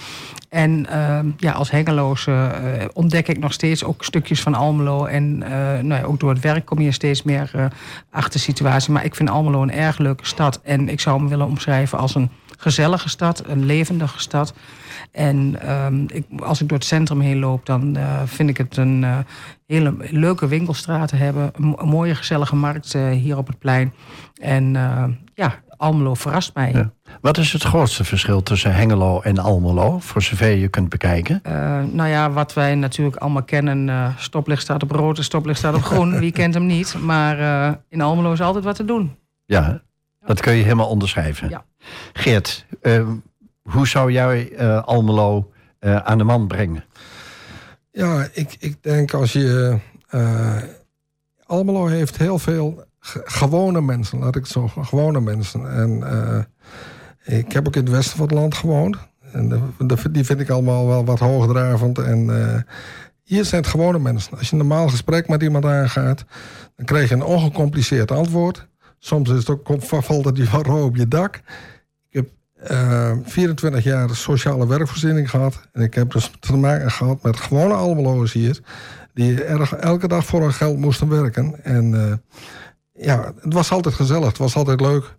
En ehm, ja, als Hengeloos eh, ontdek ik nog steeds ook stukjes van Almelo. En eh, nou ja, ook door het werk kom je steeds meer eh, achter de situatie. Maar ik vind Almelo een erg leuke stad. En ik zou hem willen omschrijven als een gezellige stad, een levendige stad. En ehm, ik, als ik door het centrum heen loop, dan eh, vind ik het een eh, hele leuke winkelstraten hebben. Een, mo- een mooie gezellige markt eh, hier op het plein. En ja, Almelo verrast mij. Ja. Wat is het grootste verschil tussen Hengelo en Almelo, voor zover je kunt bekijken? Nou ja, wat wij natuurlijk allemaal kennen. stoplicht staat op rood en stoplicht staat op groen. Wie kent hem niet? Maar in Almelo is altijd wat te doen. Ja, dat kun je helemaal onderschrijven. Ja. Geert, eh, hoe zou jij eh, Almelo eh, aan de man brengen? Ja, ik, ik denk als je. eh Almelo heeft heel veel ge- gewone mensen, laat ik het zo zeggen. Gewone mensen. En eh, ik heb ook in het westen van het land gewoond. En de- de- die vind ik allemaal wel wat hoogdravend. En eh, hier zijn het gewone mensen. Als je een normaal gesprek met iemand aangaat, dan krijg je een ongecompliceerd antwoord. Soms is het ook, valt het je rood op je dak. Ik heb eh, 24 jaar sociale werkvoorziening gehad. En ik heb dus te maken gehad met gewone Almeloers hier. Die erg, elke dag voor hun geld moesten werken. En eh, ja, het was altijd gezellig. Het was altijd leuk.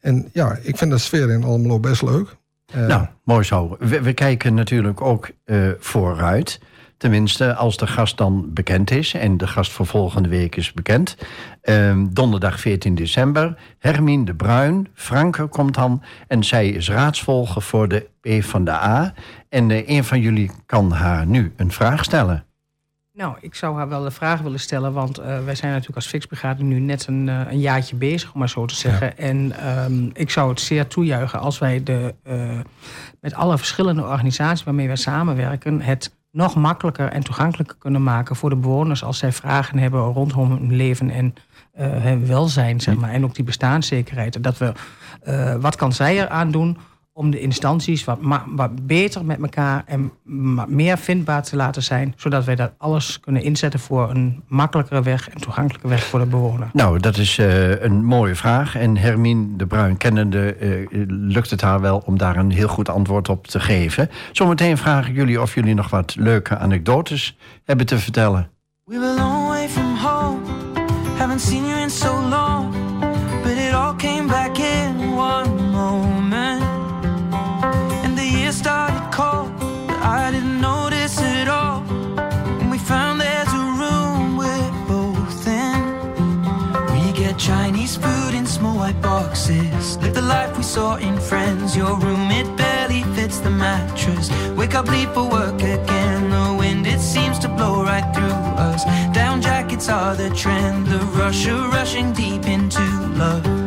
En ja, ik vind de sfeer in Almelo best leuk. Eh, Nou, mooi zo. We, we kijken natuurlijk ook eh, vooruit. Tenminste, als de gast dan bekend is. En de gast voor volgende week is bekend. Ehm, donderdag 14 december. Hermine de Bruin. Franke komt dan. En zij is raadsvolger voor de P van de A. En eh, een van jullie kan haar nu een vraag stellen. Nou, ik zou haar wel de vraag willen stellen. Want eh, wij zijn natuurlijk als Fixbrigade nu net een, eh, een jaartje bezig, om maar zo te zeggen. En ehm, ik zou het zeer toejuichen als wij de, eh, met alle verschillende organisaties waarmee wij samenwerken... het nog makkelijker en toegankelijker kunnen maken voor de bewoners als zij vragen hebben rondom hun leven en eh, hun welzijn, zeg maar, en ook die bestaanszekerheid. Dat we, eh, wat kan zij eraan doen om de instanties wat, wat beter met elkaar en meer vindbaar te laten zijn, zodat wij dat alles kunnen inzetten voor een makkelijkere weg en toegankelijke weg voor de bewoner. Nou, dat is eh, een mooie vraag. En Hermine de Bruin kennende eh, lukt het haar wel om daar een heel goed antwoord op te geven. Zometeen vraag ik jullie of jullie nog wat leuke anekdotes hebben te vertellen. We were a long way from home. Haven't seen you in so long. Life we saw in Friends. Your room, it barely fits the mattress. Wake up, leave for work again. The wind, it seems to blow right through us. Down jackets are the trend. The rush of rushing deep into love.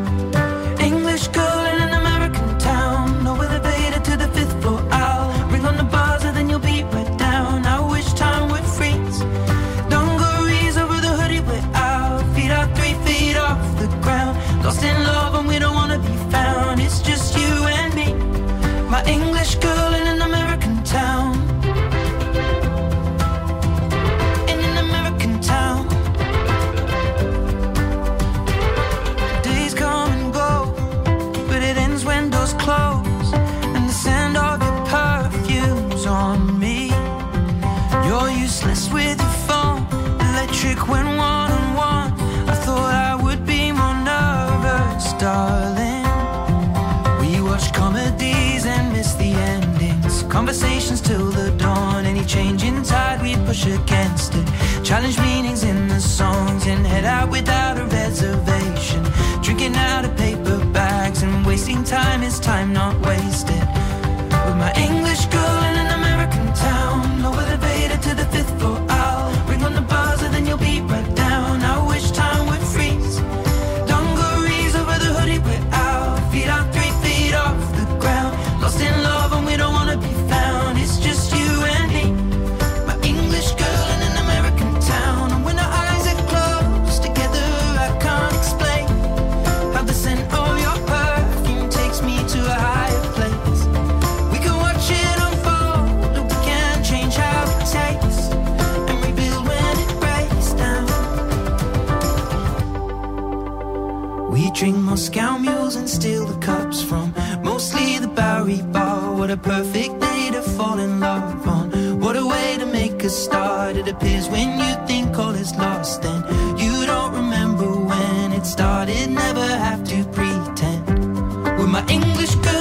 A start. It appears when you think all is lost and you don't remember when it started. Never have to pretend. With my English girl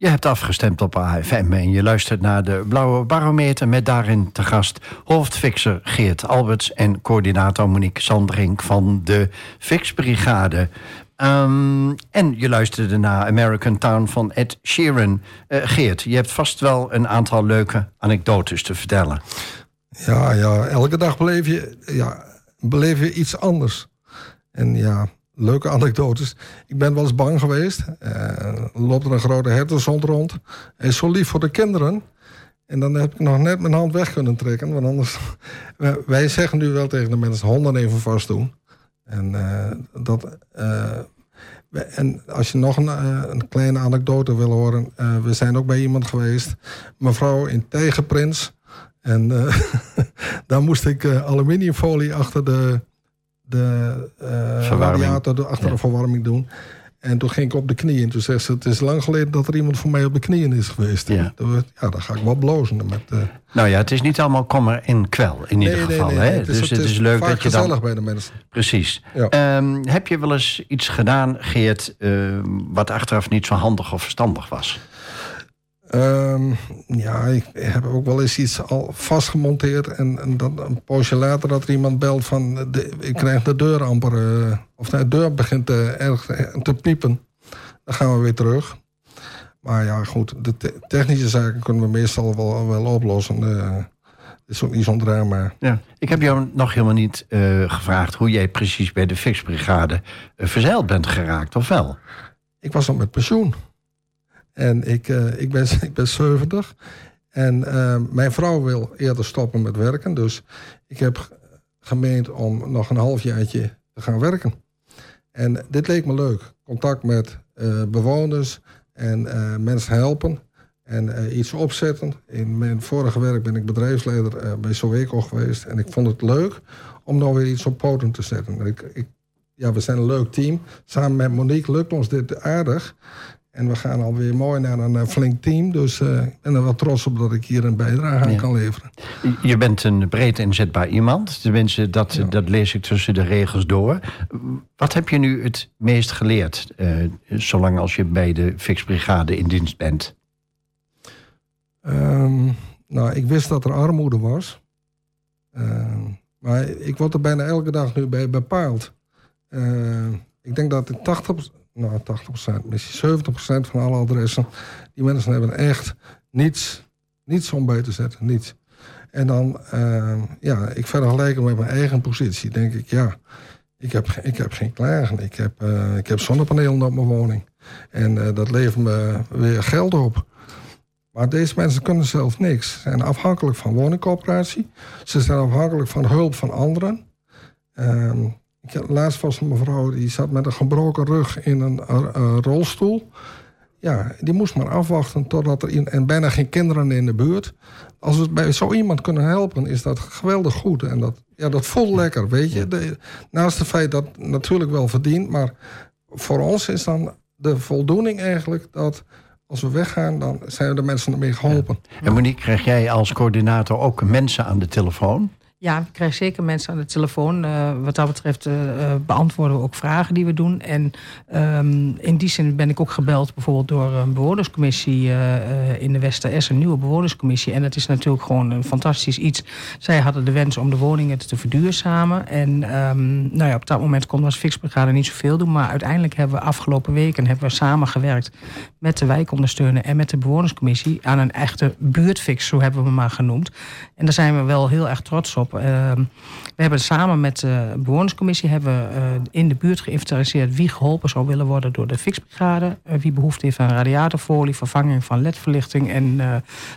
Je hebt afgestemd op AFM en je luistert naar de Blauwe Barometer... met daarin te gast hoofdfixer Geert Alberts... en coördinator Monique Sandring van de Fixbrigade. Ehm, en je luisterde naar American Town van Ed Sheeran. Eh, Geert, je hebt vast wel een aantal leuke anekdotes te vertellen. Ja, ja, elke dag beleef je, ja, beleef je iets anders. En ja, leuke anekdotes. Ik ben wel eens bang geweest. Eh, loopt er een grote herdershond rond. Hij is zo lief voor de kinderen. En dan heb ik nog net mijn hand weg kunnen trekken. Want anders... Wij- zeggen nu wel tegen de mensen honden even vast doen. En, eh, dat, eh, en als je nog een, een kleine anekdote wil horen. we zijn ook bij iemand geweest. Mevrouw in Tegenprins. En daar moest ik aluminiumfolie achter de, de eh, radiator, de- achter Ja. de verwarming doen. En toen ging ik op de knieën. En toen zei ze, het is lang geleden dat er iemand voor mij op de knieën is geweest. Ja. Dan- ja, dan ga ik wel blozen. Met, eh, Nou ja, het is niet allemaal kommer en kwel in ieder nee, geval. nee, hè? nee. dus het is, leuk dat je gezellig dan. bij de mensen. Precies. Ja. Ehm, heb je wel eens iets gedaan, Geert, ehm, wat achteraf niet zo handig of verstandig was? Ehm, ja, ik heb ook wel eens iets al vastgemonteerd. En, en dan een poosje later dat er iemand belt van... De, ik krijg de deur amper... eh, of de deur begint eh, erg te piepen. Dan gaan we weer terug. Maar ja, goed. De te- technische zaken kunnen we meestal wel, wel oplossen. Eh, Het is ook niet zo'n drama. Ja. Ik heb jou nog helemaal niet eh, gevraagd hoe jij precies bij de fixbrigade eh, verzeild bent geraakt, of wel? Ik was al met pensioen. En ik, eh, ik, ben, ik ben 70. En eh, mijn vrouw wil eerder stoppen met werken. Dus ik heb gemeend om nog een halfjaartje te gaan werken. En dit leek me leuk. Contact met eh, bewoners en mensen helpen. En iets opzetten. In mijn vorige werk ben ik bedrijfsleider bij Soweco geweest. En ik vond het leuk om nou weer iets op poten te zetten. En Ik, ik, ja, we zijn een leuk team. Samen met Monique lukt ons dit aardig. En we gaan alweer mooi naar een eh, flink team. Dus eh, ik ben er wel trots op dat ik hier een bijdrage aan Ja. kan leveren. Je bent een breed inzetbaar iemand. Tenminste, dat, Ja. dat lees ik tussen de regels door. Wat heb je nu het meest geleerd, eh, zolang als je bij de fixbrigade in dienst bent? Ehm, nou, ik wist dat er armoede was. Ehm, maar ik word er bijna elke dag nu bij bepaald. Ehm, ik denk dat in 80, nou 80 misschien 70% van alle adressen... die mensen hebben echt niets, niets om bij te zetten, niets. En dan, ehm, ja, ik vergelijk het met mijn eigen positie. denk ik, ja, ik heb, ik heb geen klagen. Ik heb, eh, ik heb zonnepanelen op mijn woning. En eh, dat levert me weer geld op. Maar deze mensen kunnen zelf niks. Ze zijn afhankelijk van woningcoöperatie. Ze zijn afhankelijk van hulp van anderen. Ehm, ik had, laatst was een mevrouw die zat met een gebroken rug in een rolstoel. Ja, die moest maar afwachten totdat er in, en bijna geen kinderen in de buurt. Als we bij zo iemand kunnen helpen, is dat geweldig goed. En dat, ja, dat voelt lekker, weet je. De, naast het feit dat het natuurlijk wel verdient, maar voor ons is dan de voldoening eigenlijk dat als we weggaan, dan zijn de mensen ermee geholpen. En Monique, krijg jij als coördinator ook mensen aan de telefoon? Ja, ik krijg zeker mensen aan de telefoon. Eh, wat dat betreft eh, eh, beantwoorden we ook vragen die we doen. En ehm, in die zin ben ik ook gebeld bijvoorbeeld door een bewonerscommissie in de Wester S, een nieuwe bewonerscommissie. En dat is natuurlijk gewoon een fantastisch iets. Zij hadden de wens om de woningen te verduurzamen. En ehm, nou ja, op dat moment kon als fixbrigade niet zoveel doen. Maar uiteindelijk hebben we afgelopen weken hebben we samengewerkt met de wijkondersteuner en met de bewonerscommissie aan een echte buurtfix, zo hebben we hem maar genoemd. En daar zijn we wel heel erg trots op. Ehm, we hebben samen met de bewonerscommissie hebben eh, in de buurt geïnventariseerd wie geholpen zou willen worden door de fixbrigade. Eh, wie behoefte heeft aan radiatorfolie, vervanging van ledverlichting en eh,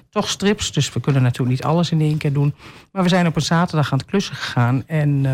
toch strips. Dus we kunnen natuurlijk niet alles in één keer doen. Maar we zijn op een zaterdag aan het klussen gegaan en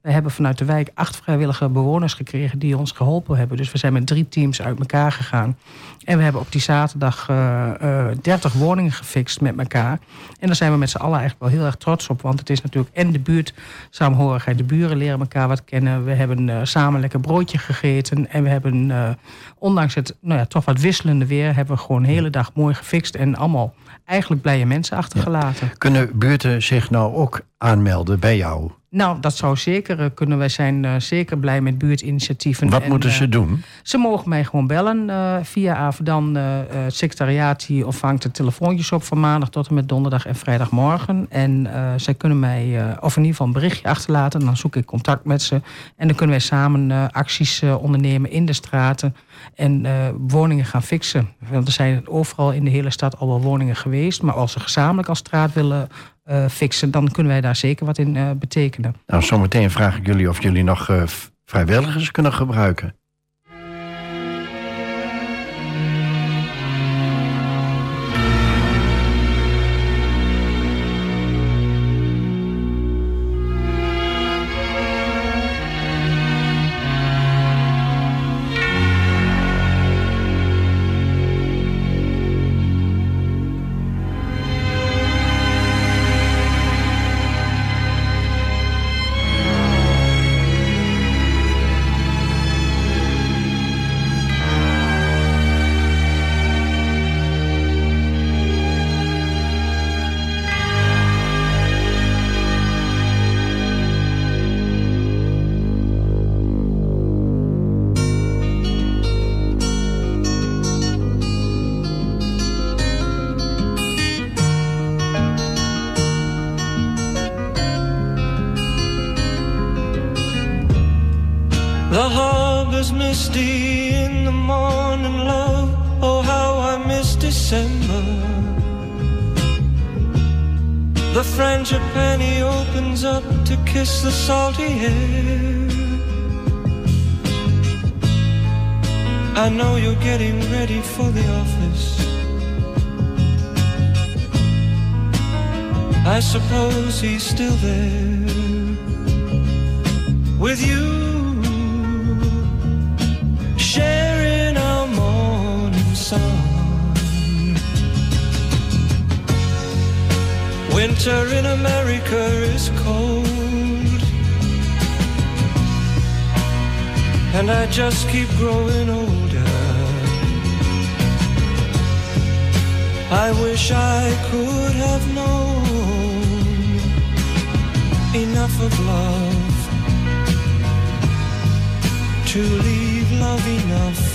we hebben vanuit de wijk acht vrijwillige bewoners gekregen die ons geholpen hebben. Dus we zijn met drie teams uit elkaar gegaan. En we hebben op die zaterdag eh, eh, 30 woningen gefixt met elkaar. En daar zijn we met z'n allen eigenlijk wel heel erg trots op. Want het is natuurlijk en de buurt samenhorigheid. De buren leren elkaar wat kennen. We hebben eh, samen lekker broodje gegeten. En we hebben, eh, ondanks het nou ja, toch wat wisselende weer... hebben we gewoon de hele dag mooi gefixt. En allemaal eigenlijk blije mensen achtergelaten. Kunnen buurten zich nou ook aanmelden bij jou? Nou, dat zou zeker eh, kunnen. Wij zijn eh, zeker blij met buurtinitiatieven. Wat En, moeten eh, ze doen? Ze mogen mij gewoon bellen eh, via Avedan. eh, eh, het secretariaat die ontvangt de telefoontjes op van maandag tot en met donderdag en vrijdagmorgen. En eh, zij kunnen mij, eh, of in ieder geval een berichtje achterlaten. Dan zoek ik contact met ze. En dan kunnen wij samen eh, acties eh, ondernemen in de straten. En eh, woningen gaan fixen. Want er zijn overal in de hele stad al wel woningen geweest. Maar als ze gezamenlijk als straat willen eh, fixen, dan kunnen wij daar zeker wat in eh, betekenen. Nou, zometeen vraag ik jullie of jullie nog eh, vrijwilligers kunnen gebruiken. Harbor's misty in the morning, love. Oh, how I miss December. The frangipani opens up to kiss the salty air. I know you're getting ready for the office. I suppose he's still there with you, sun. Winter in America is cold, and I just keep growing older. I wish I could have known enough of love to leave love enough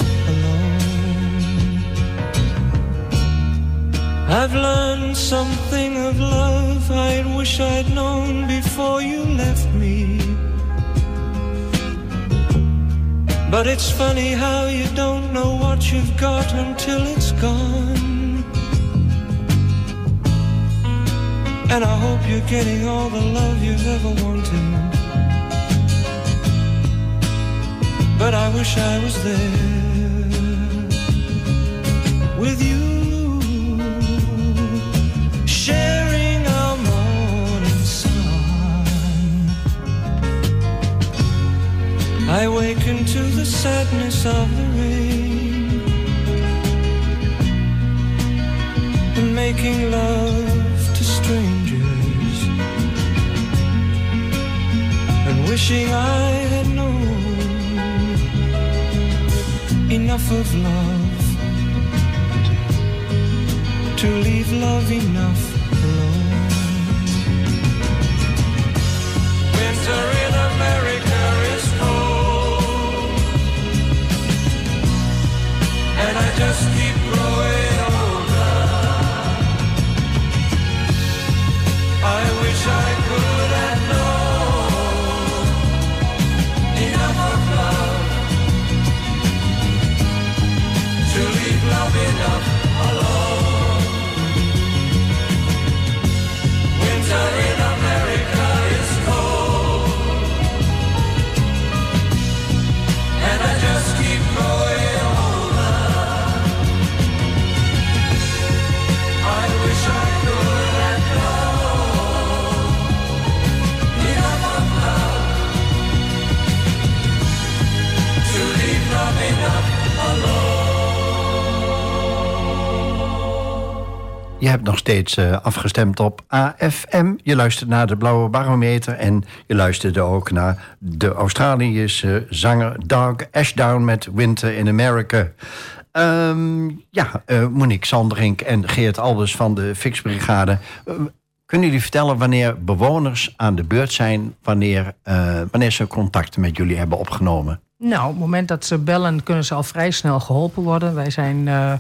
I've learned something of love I wish I'd known before you left me. But it's funny how you don't know what you've got until it's gone. And I hope you're getting all the love you've ever wanted. But I wish I was there I waken to the sadness of the rain and making love to strangers and wishing I had known enough of love to leave love enough alone. Winter I wish I could Je hebt nog steeds eh, afgestemd op AFM. Je luistert naar de Blauwe Barometer. En je luisterde ook naar de Australische zanger Doug Ashdown met Winter in America. Ehm, ja, eh, Monique Sanderink en Geert Albers van de Fixbrigade. Eh, kunnen jullie vertellen wanneer bewoners aan de beurt zijn... wanneer, wanneer ze contact met jullie hebben opgenomen? Nou, op het moment dat ze bellen, kunnen ze al vrij snel geholpen worden. Wij, zijn, eh, eh,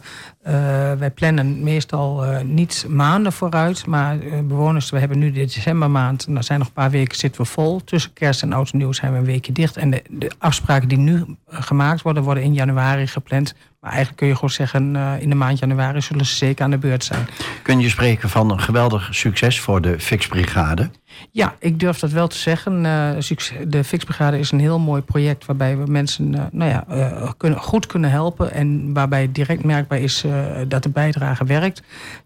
wij plannen meestal eh, niet maanden vooruit. Maar bewoners, we hebben nu de decembermaand. En er zijn nog een paar weken zitten we vol. Tussen kerst en oud en nieuw zijn we een weekje dicht. En de, de afspraken die nu gemaakt worden, worden in januari gepland. Maar eigenlijk kun je gewoon zeggen, in de maand januari zullen ze zeker aan de beurt zijn. Kun je spreken van een geweldig succes voor de Fixbrigade? Ja, ik durf dat wel te zeggen. Eh, de Fixbrigade is een heel mooi project waarbij we mensen eh, nou ja, eh, kunnen, goed kunnen helpen. En waarbij direct merkbaar is dat de bijdrage werkt.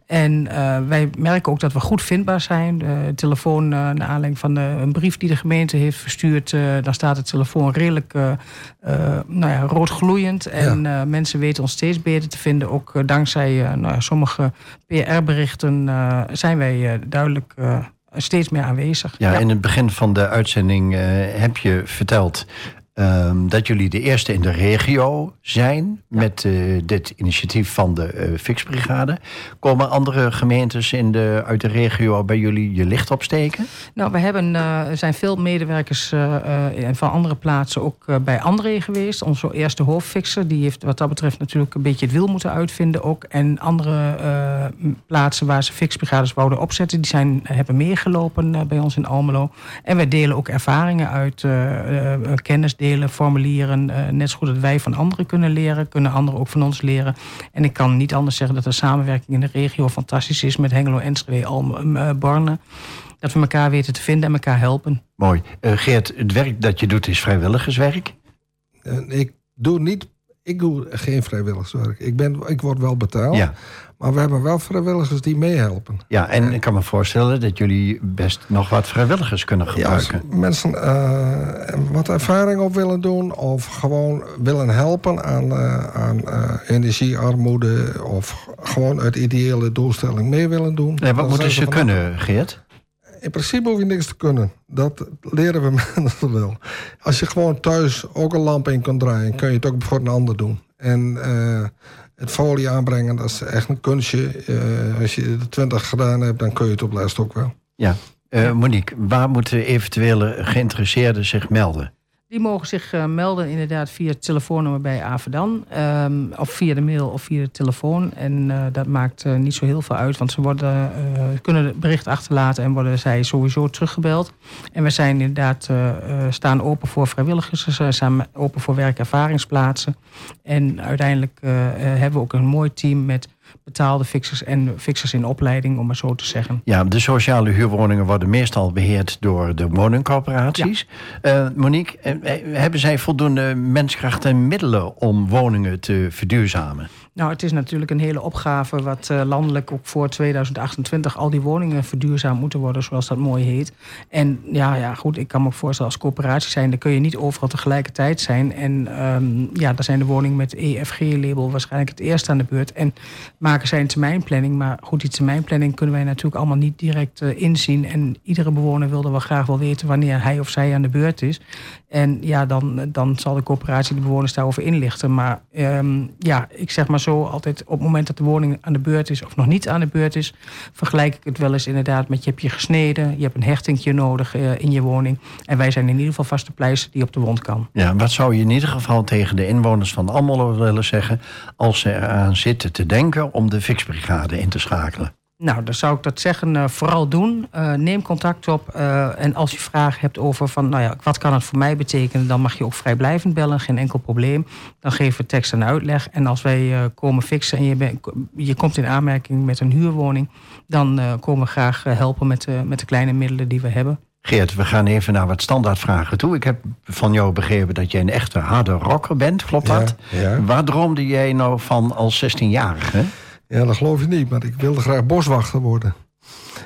En wij merken ook dat we goed vindbaar zijn. De telefoon, naar aanleiding van een brief die de gemeente heeft verstuurd, dan staat de telefoon redelijk nou ja, rood gloeiend. En mensen weten ons steeds beter te vinden. Ook dankzij nou ja, sommige PR-berichten zijn wij duidelijk steeds meer aanwezig. Ja, in het begin van de uitzending eh, heb je verteld ehm, dat jullie de eerste in de regio zijn met eh, dit initiatief van de eh Fixbrigade. Komen andere gemeentes in de, uit de regio bij jullie je licht opsteken? Nou, we hebben, eh, er zijn veel medewerkers van andere plaatsen ook bij André geweest. Onze eerste hoofdfixer, die heeft wat dat betreft natuurlijk een beetje het wiel moeten uitvinden ook. En andere plaatsen waar ze fixbrigades wouden opzetten, die zijn, hebben meegelopen bij ons in Almelo. En wij delen ook ervaringen uit, kennis delen. Hele formulieren. eh, net zo goed dat wij van anderen kunnen leren, kunnen anderen ook van ons leren. En ik kan niet anders zeggen dat de samenwerking in de regio fantastisch is met Hengelo, Enschede, Alm, eh, Borne. Dat we elkaar weten te vinden en elkaar helpen. Mooi. Eh, Geert, het werk dat je doet is vrijwilligerswerk. Ik doe niet, ik doe geen vrijwilligerswerk. Ik, ben, ik word wel betaald. Ja. Maar we hebben wel vrijwilligers die meehelpen. ja, en ik kan me voorstellen dat jullie best nog wat vrijwilligers kunnen Ja, als gebruiken. mensen eh, wat ervaring op willen doen of gewoon willen helpen aan, eh, aan eh, energiearmoede of gewoon uit ideële doelstelling mee willen doen. Nee, wat moeten ze van- kunnen, Geert? In principe hoef je niks te kunnen. Dat leren we mensen wel. Als je gewoon thuis ook een lamp in kunt draaien, kun je het ook voor een ander doen. En eh, het folie aanbrengen, dat is echt een kunstje. Eh, als je de 20 gedaan hebt, dan kun je het op lijst ook wel. Ja. Eh, Monique, waar moeten eventuele geïnteresseerden zich melden? Die mogen zich eh, melden inderdaad via het telefoonnummer bij Avedan. ehm, of via de mail of via de telefoon. En eh, dat maakt eh, niet zo heel veel uit. Want ze worden, kunnen het bericht achterlaten en worden zij sowieso teruggebeld. En we zijn inderdaad, staan open voor vrijwilligers. We staan open voor werkervaringsplaatsen. En uiteindelijk hebben we ook een mooi team met betaalde fixers en fixers in opleiding, om maar zo te zeggen. Ja, de sociale huurwoningen worden meestal beheerd door de woningcorporaties. Eh, Monique, eh, eh, hebben zij voldoende menskracht en middelen om woningen te verduurzamen? Nou, het is natuurlijk een hele opgave wat eh, landelijk ook voor 2028 al die woningen verduurzaamd moeten worden, zoals dat mooi heet. En ja, ja, goed, ik kan me voorstellen als coöperatie zijn, dan kun je niet overal tegelijkertijd zijn. En ehm, ja, daar zijn de woningen met EFG-label waarschijnlijk het eerst aan de beurt. En maken zij een termijnplanning, maar goed, die termijnplanning kunnen wij natuurlijk allemaal niet direct eh, inzien. En iedere bewoner wilde wel graag wel weten wanneer hij of zij aan de beurt is. En ja, dan, dan zal de coöperatie de bewoners daarover inlichten. Maar ehm, ja, ik zeg maar zo altijd op het moment dat de woning aan de beurt is of nog niet aan de beurt is, vergelijk ik het wel eens inderdaad met je hebt je gesneden, je hebt een hechtingje nodig eh, in je woning. En wij zijn in ieder geval vaste pleister die op de wond kan. Ja, wat zou je in ieder geval tegen de inwoners van Almelo willen zeggen als ze eraan zitten te denken om de fixbrigade in te schakelen? Nou, dan zou ik dat zeggen, eh, vooral doen. Eh, neem contact op. eh, en als je vragen hebt over van, nou ja, wat kan het voor mij betekenen, dan mag je ook vrijblijvend bellen, geen enkel probleem. Dan geven we tekst en uitleg. En als wij eh, komen fixen en je, bent- je komt in aanmerking met een huurwoning, dan eh, komen we graag helpen met, de met de kleine middelen die we hebben. Geert, we gaan even naar wat standaardvragen toe. Ik heb van jou begrepen dat jij een echte harde rocker bent, klopt dat? Ja, ja. Waar droomde jij nou van als 16-jarige? Ja, dat geloof je niet, maar ik wilde graag boswachter worden.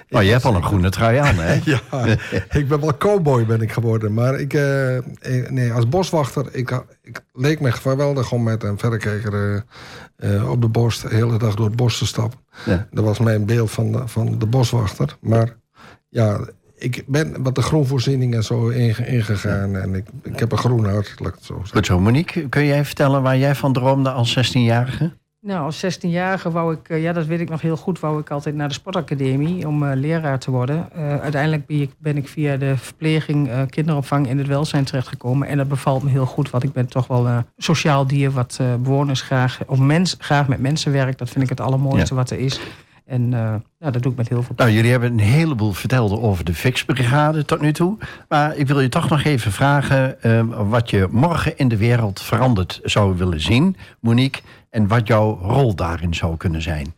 Oh, je hebt al een groene trui aan, hè? Ja, ik ben wel cowboy ben ik geworden. Maar ik, eh, eh, nee, als boswachter, ik, ik leek me geweldig om met een verrekijker eh, eh, op de borst de hele dag door het bos te stappen. Ja. Dat was mijn beeld van de, van de boswachter. Maar ja, ik ben wat de groenvoorziening en zo inge- ingegaan. En ik, ik heb een groen hart, laat ik het zo zeggen. Goed zo, Monique, kun jij vertellen waar jij van droomde als 16-jarige? Nou, als 16-jarige wou ik, eh, ja, dat weet ik nog heel goed, wou ik altijd naar de sportacademie om eh, leraar te worden. Eh, uiteindelijk ben ik, ben ik via de verpleging, kinderopvang in het welzijn terechtgekomen. En dat bevalt me heel goed, want ik ben toch wel een sociaal dier wat bewoners graag, of mens, graag met mensen werkt. Dat vind ik het allermooiste Ja. wat er is. En ja, dat doe ik met heel veel Nou, jullie hebben een heleboel verteld over de fixbrigade tot nu toe. Maar ik wil je toch nog even vragen eh, wat je morgen in de wereld veranderd zou willen zien, Monique. En wat jouw rol daarin zou kunnen zijn.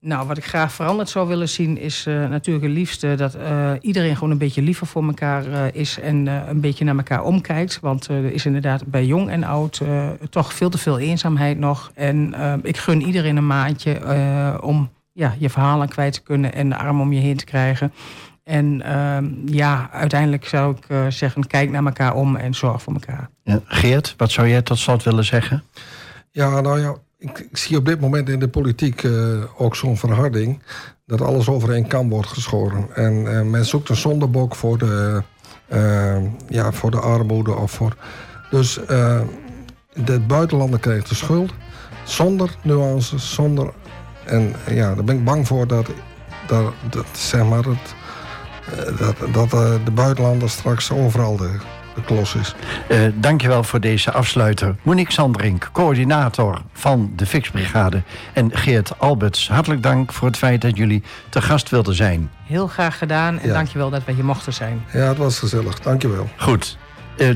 Nou, wat ik graag veranderd zou willen zien is eh, natuurlijk het liefste dat eh, iedereen gewoon een beetje liever voor elkaar is en een beetje naar elkaar omkijkt. Want er is inderdaad bij jong en oud toch veel te veel eenzaamheid nog. En ik gun iedereen een maandje om ja, je verhaal aan kwijt te kunnen en de arm om je heen te krijgen. En ehm, ja, uiteindelijk zou ik eh, zeggen, kijk naar elkaar om en zorg voor elkaar. Ja, Geert, wat zou jij tot slot willen zeggen? Ja, nou ja, ik, ik zie op dit moment in de politiek eh, ook zo'n verharding. Dat alles over één kam wordt geschoren. En eh, men zoekt een zondebok voor de, eh, ja, voor de armoede. Of voor, dus eh, de buitenlander krijgt de schuld. Zonder nuances, zonder... En ja, daar ben ik bang voor dat, dat, dat zeg maar, het, eh, dat, dat eh, de buitenlander straks overal de, de klos is. Eh, dankjewel voor deze afsluiter. Monique Sandrink, coördinator van de Fixbrigade. En Geert Alberts, hartelijk dank voor het feit dat jullie te gast wilden zijn. Heel graag gedaan en Ja. dankjewel dat we hier mochten zijn. Ja, het was gezellig. Dankjewel. Goed. Eh,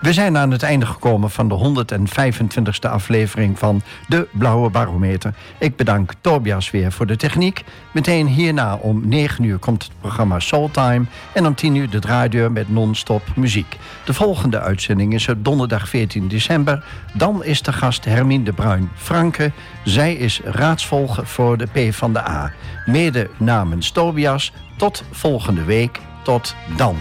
we zijn aan het einde gekomen van de 125ste aflevering van De Blauwe Barometer. Ik bedank Tobias weer voor de techniek. Meteen hierna om 9 uur komt het programma Soultime. En om 10 uur de draaideur met non-stop muziek. De volgende uitzending is op donderdag 14 december. Dan is de gast Hermine de Bruin Franke. Zij is raadsvolger voor de P van de A. Mede namens Tobias. Tot volgende week. Tot dan.